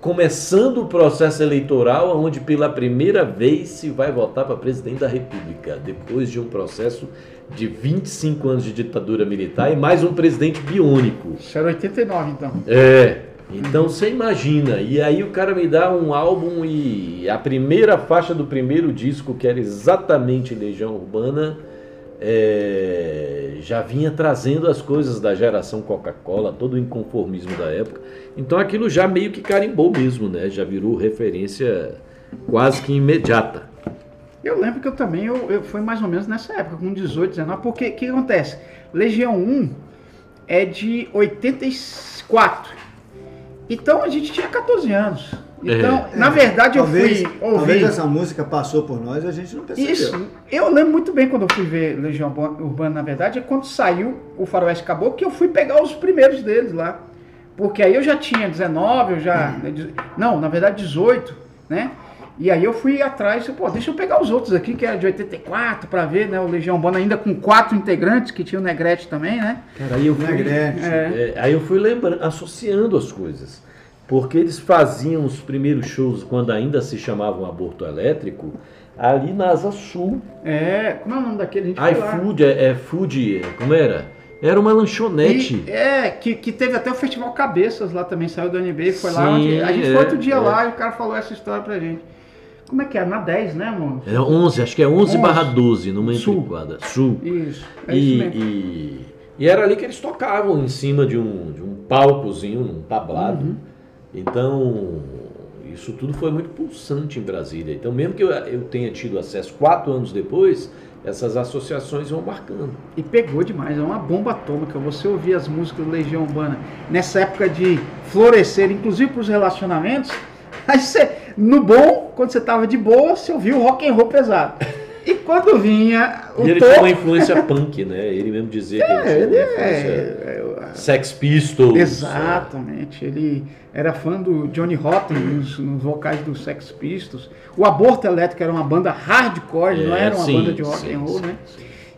começando o processo eleitoral, onde pela primeira vez se vai votar para presidente da República, depois de um processo de 25 anos de ditadura militar e mais um presidente biônico. Isso era 89, então. É, então você imagina, e aí o cara me dá um álbum e a primeira faixa do primeiro disco, que era exatamente Legião Urbana, é, já vinha trazendo as coisas da geração Coca-Cola, todo o inconformismo da época. Então aquilo já meio que carimbou mesmo, né? Já virou referência quase que imediata. Eu lembro que eu também, eu, eu foi mais ou menos nessa época, com 18, 19, porque o que acontece? Legião 1 é de 84. Então a gente tinha 14 anos. Então, É. na verdade, eu talvez, fui Talvez ouvir. essa música passou por nós e a gente não percebeu. Isso. Eu lembro muito bem quando eu fui ver Legião Urbana, na verdade, é quando saiu o Faroeste Caboclo, que eu fui pegar os primeiros deles lá. Porque aí eu já tinha 19, eu já. Não, na verdade 18, né? E aí eu fui atrás, pô, deixa eu pegar os outros aqui, que era de 84, pra ver, né? O Legião Urbana ainda com quatro integrantes, que tinha o Negrete também, né? Cara, aí eu fui, Negrete. É. é, aí eu fui lembrando, associando as coisas. Porque eles faziam os primeiros shows quando ainda se chamavam Aborto Elétrico, ali na Asa Sul. É, como é o nome daquele? A gente lá. iFood, é, é food, como era? Era uma lanchonete. E, é, que, que teve até o Festival Cabeças lá também, saiu do NB, foi lá. Sim, onde- a gente é, foi outro dia é. lá e o cara falou essa história pra gente. Como é que é? Na 10, né, amor? Era 11, acho que é 11 barra 12, numa Sul. entrequadra. Sul. Isso, é E, isso e, e era ali que eles tocavam, em cima de um, de um palcozinho, um tablado. Uhum. Então, isso tudo foi muito pulsante em Brasília. Então, mesmo que eu, eu tenha tido acesso quatro anos depois, essas associações vão marcando. E pegou demais, é uma bomba atômica. Você ouvir as músicas do Legião Urbana nessa época de florescer, inclusive para os relacionamentos. Aí você, no bom, quando você tava de boa, você ouvia o rock and roll pesado. E quando vinha o E ele topo, tinha uma influência punk, né? Ele mesmo dizia que ele tinha ele é, é, Sex Pistols. Exatamente, ele era fã do Johnny Rotten nos, nos vocais do Sex Pistols. O Aborto Elétrico era uma banda hardcore, não É, era uma sim, banda de rock sim, and roll, sim, né?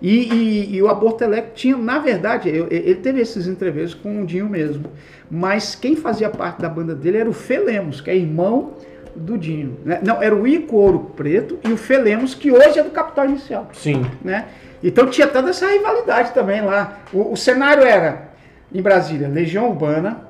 E, e- e o Aborto Elétrico tinha, na verdade, ele teve esses entrevistas com o Dinho mesmo, mas quem fazia parte da banda dele era o Felemos, que é irmão do Dinho. né? Não, era o Ico Ouro Preto e o Felemos, que hoje é do Capital Inicial Sim. né? Então tinha toda essa rivalidade também lá. O, o cenário era, em Brasília, Legião Urbana,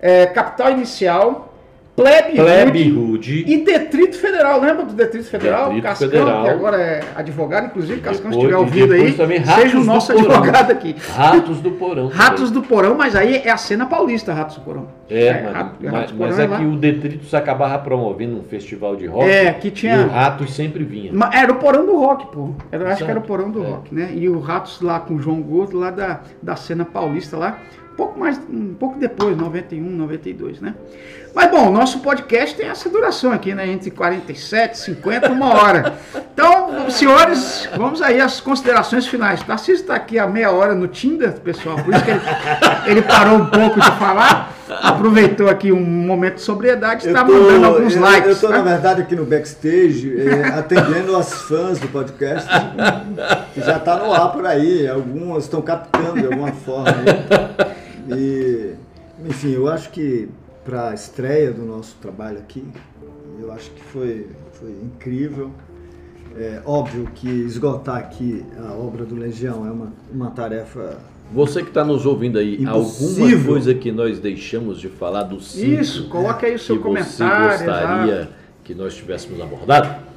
é, Capital Inicial, Plebe, Plebe Hood. e Detrito Federal. Lembra do Detrito Federal? Detrito Cascão, Federal. que agora é advogado, inclusive, Cascão, se Depois- estiver e ouvindo aí, também seja o nosso Porão. advogado aqui. Ratos do Porão. Ratos do Porão, mas aí é a cena paulista, Ratos do Porão. É, mas, Rato- mas, Ratos do mas Porão é lá. que o Detritos acabava promovendo um festival de rock. É, que tinha- E o Ratos sempre vinha. Era o porão do rock, pô. Era, eu acho que era o porão do é. rock, né? E o Ratos lá com o João Gordo, lá da, da cena paulista lá, pouco mais, um pouco depois, 91, 92, né? Mas bom, o nosso podcast tem essa duração aqui, né? Entre 47, 50, uma hora. Então, senhores, vamos aí às considerações finais. Tarcísio está aqui há meia hora no Tinder, pessoal, por isso que ele, ele parou um pouco de falar, aproveitou aqui um momento de sobriedade, está mandando alguns eu, likes. Eu estou, tá? na verdade, aqui no backstage, eh, atendendo as fãs do podcast, que já está no ar por aí. Algumas estão captando de alguma forma. aí. E, enfim, eu acho que para a estreia do nosso trabalho aqui, eu acho que foi, foi incrível. É óbvio que esgotar aqui a obra do Legião é uma, uma tarefa Você que está nos ouvindo aí, Impossível. alguma coisa que nós deixamos de falar do cinco Isso, coloque aí o seu que comentário. você gostaria exato. que nós tivéssemos abordado?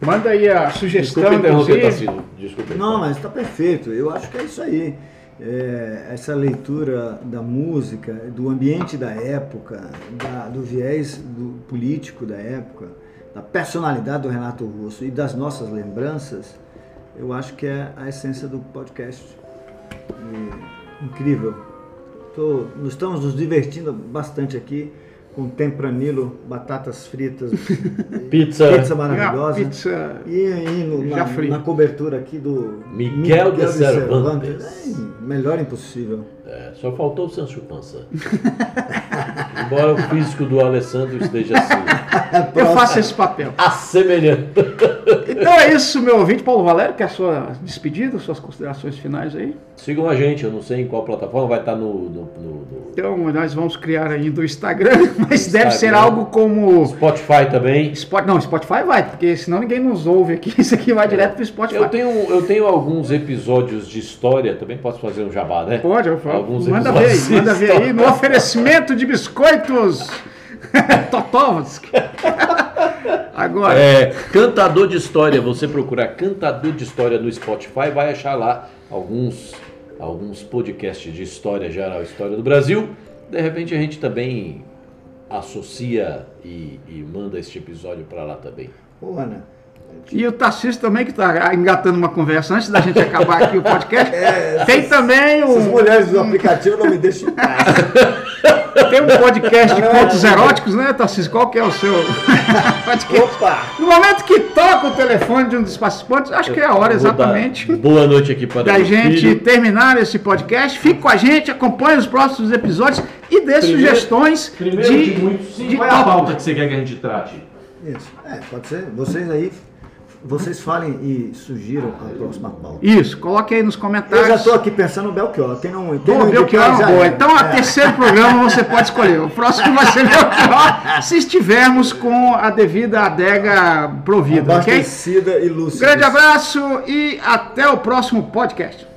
Manda aí a sugestão, Desculpa. Desculpa. Não, mas está perfeito. Eu acho que é isso aí. É, essa leitura da música, do ambiente da época, da- do viés do político da época, da personalidade do Renato Russo e das nossas lembranças, eu acho que é a essência do podcast. E, incrível. Tô, nós estamos nos divertindo bastante aqui com tempranilo, batatas fritas, Pizza. pizza uma maravilhosa. pizza. E aí no- na, na cobertura aqui do Miguel de Cervantes. É, melhor impossível. É, só faltou o Sancho Pança. Embora o físico do Alessandro esteja assim, Eu faço esse papel. assemelhando. Então é isso, meu ouvinte Paulo Valério, que é a sua despedida, suas considerações finais aí. Sigam a gente, eu não sei em qual plataforma, vai estar no, no, no, no Então nós vamos criar ainda o Instagram, mas deve Instagram. ser algo como. Spotify também. Spot, não, Spotify vai, porque senão ninguém nos ouve aqui. Isso aqui vai direto pro Spotify. Eu tenho, eu tenho alguns episódios de história, também posso fazer um jabá, né? Pode, eu falo. Alguns Manda ver aí, manda ver aí no oferecimento de biscoitos Totovsk. Agora, É, cantador de história, você procurar cantador de história no Spotify, vai achar lá alguns, alguns podcasts de história geral, história do Brasil. De repente a gente também associa e, e manda este episódio para lá também. Ô, Ana, e o Tarcísio também, que está engatando uma conversa antes da gente acabar aqui o podcast. É, tem também essas um, mulheres do aplicativo não me deixam em tem um podcast de Não, não, contos não. eróticos, né, Tarcísio? Qual que é o seu podcast? Opa! No momento que toca o telefone de um dos participantes, acho que é a hora exatamente Boa noite aqui para da gente filho. terminar esse podcast. Fique com a gente, acompanhe os próximos episódios e dê Primeiro- sugestões Primeiro de, de, muitos, sim, de qual é a pauta que você quer que a gente trate? Isso. É, pode ser. Vocês aí, vocês falem e sugiram a próxima pauta. Isso, coloque aí nos Eu comentários. já estou aqui pensando no Belchior. Tem um, tem Boa, um Belchior é boa. é. Então, a É. terceiro programa você pode escolher. O próximo vai ser Belchior, se estivermos com a devida adega provida, ok? Abastecida e lúcida. Grande abraço e até o próximo podcast.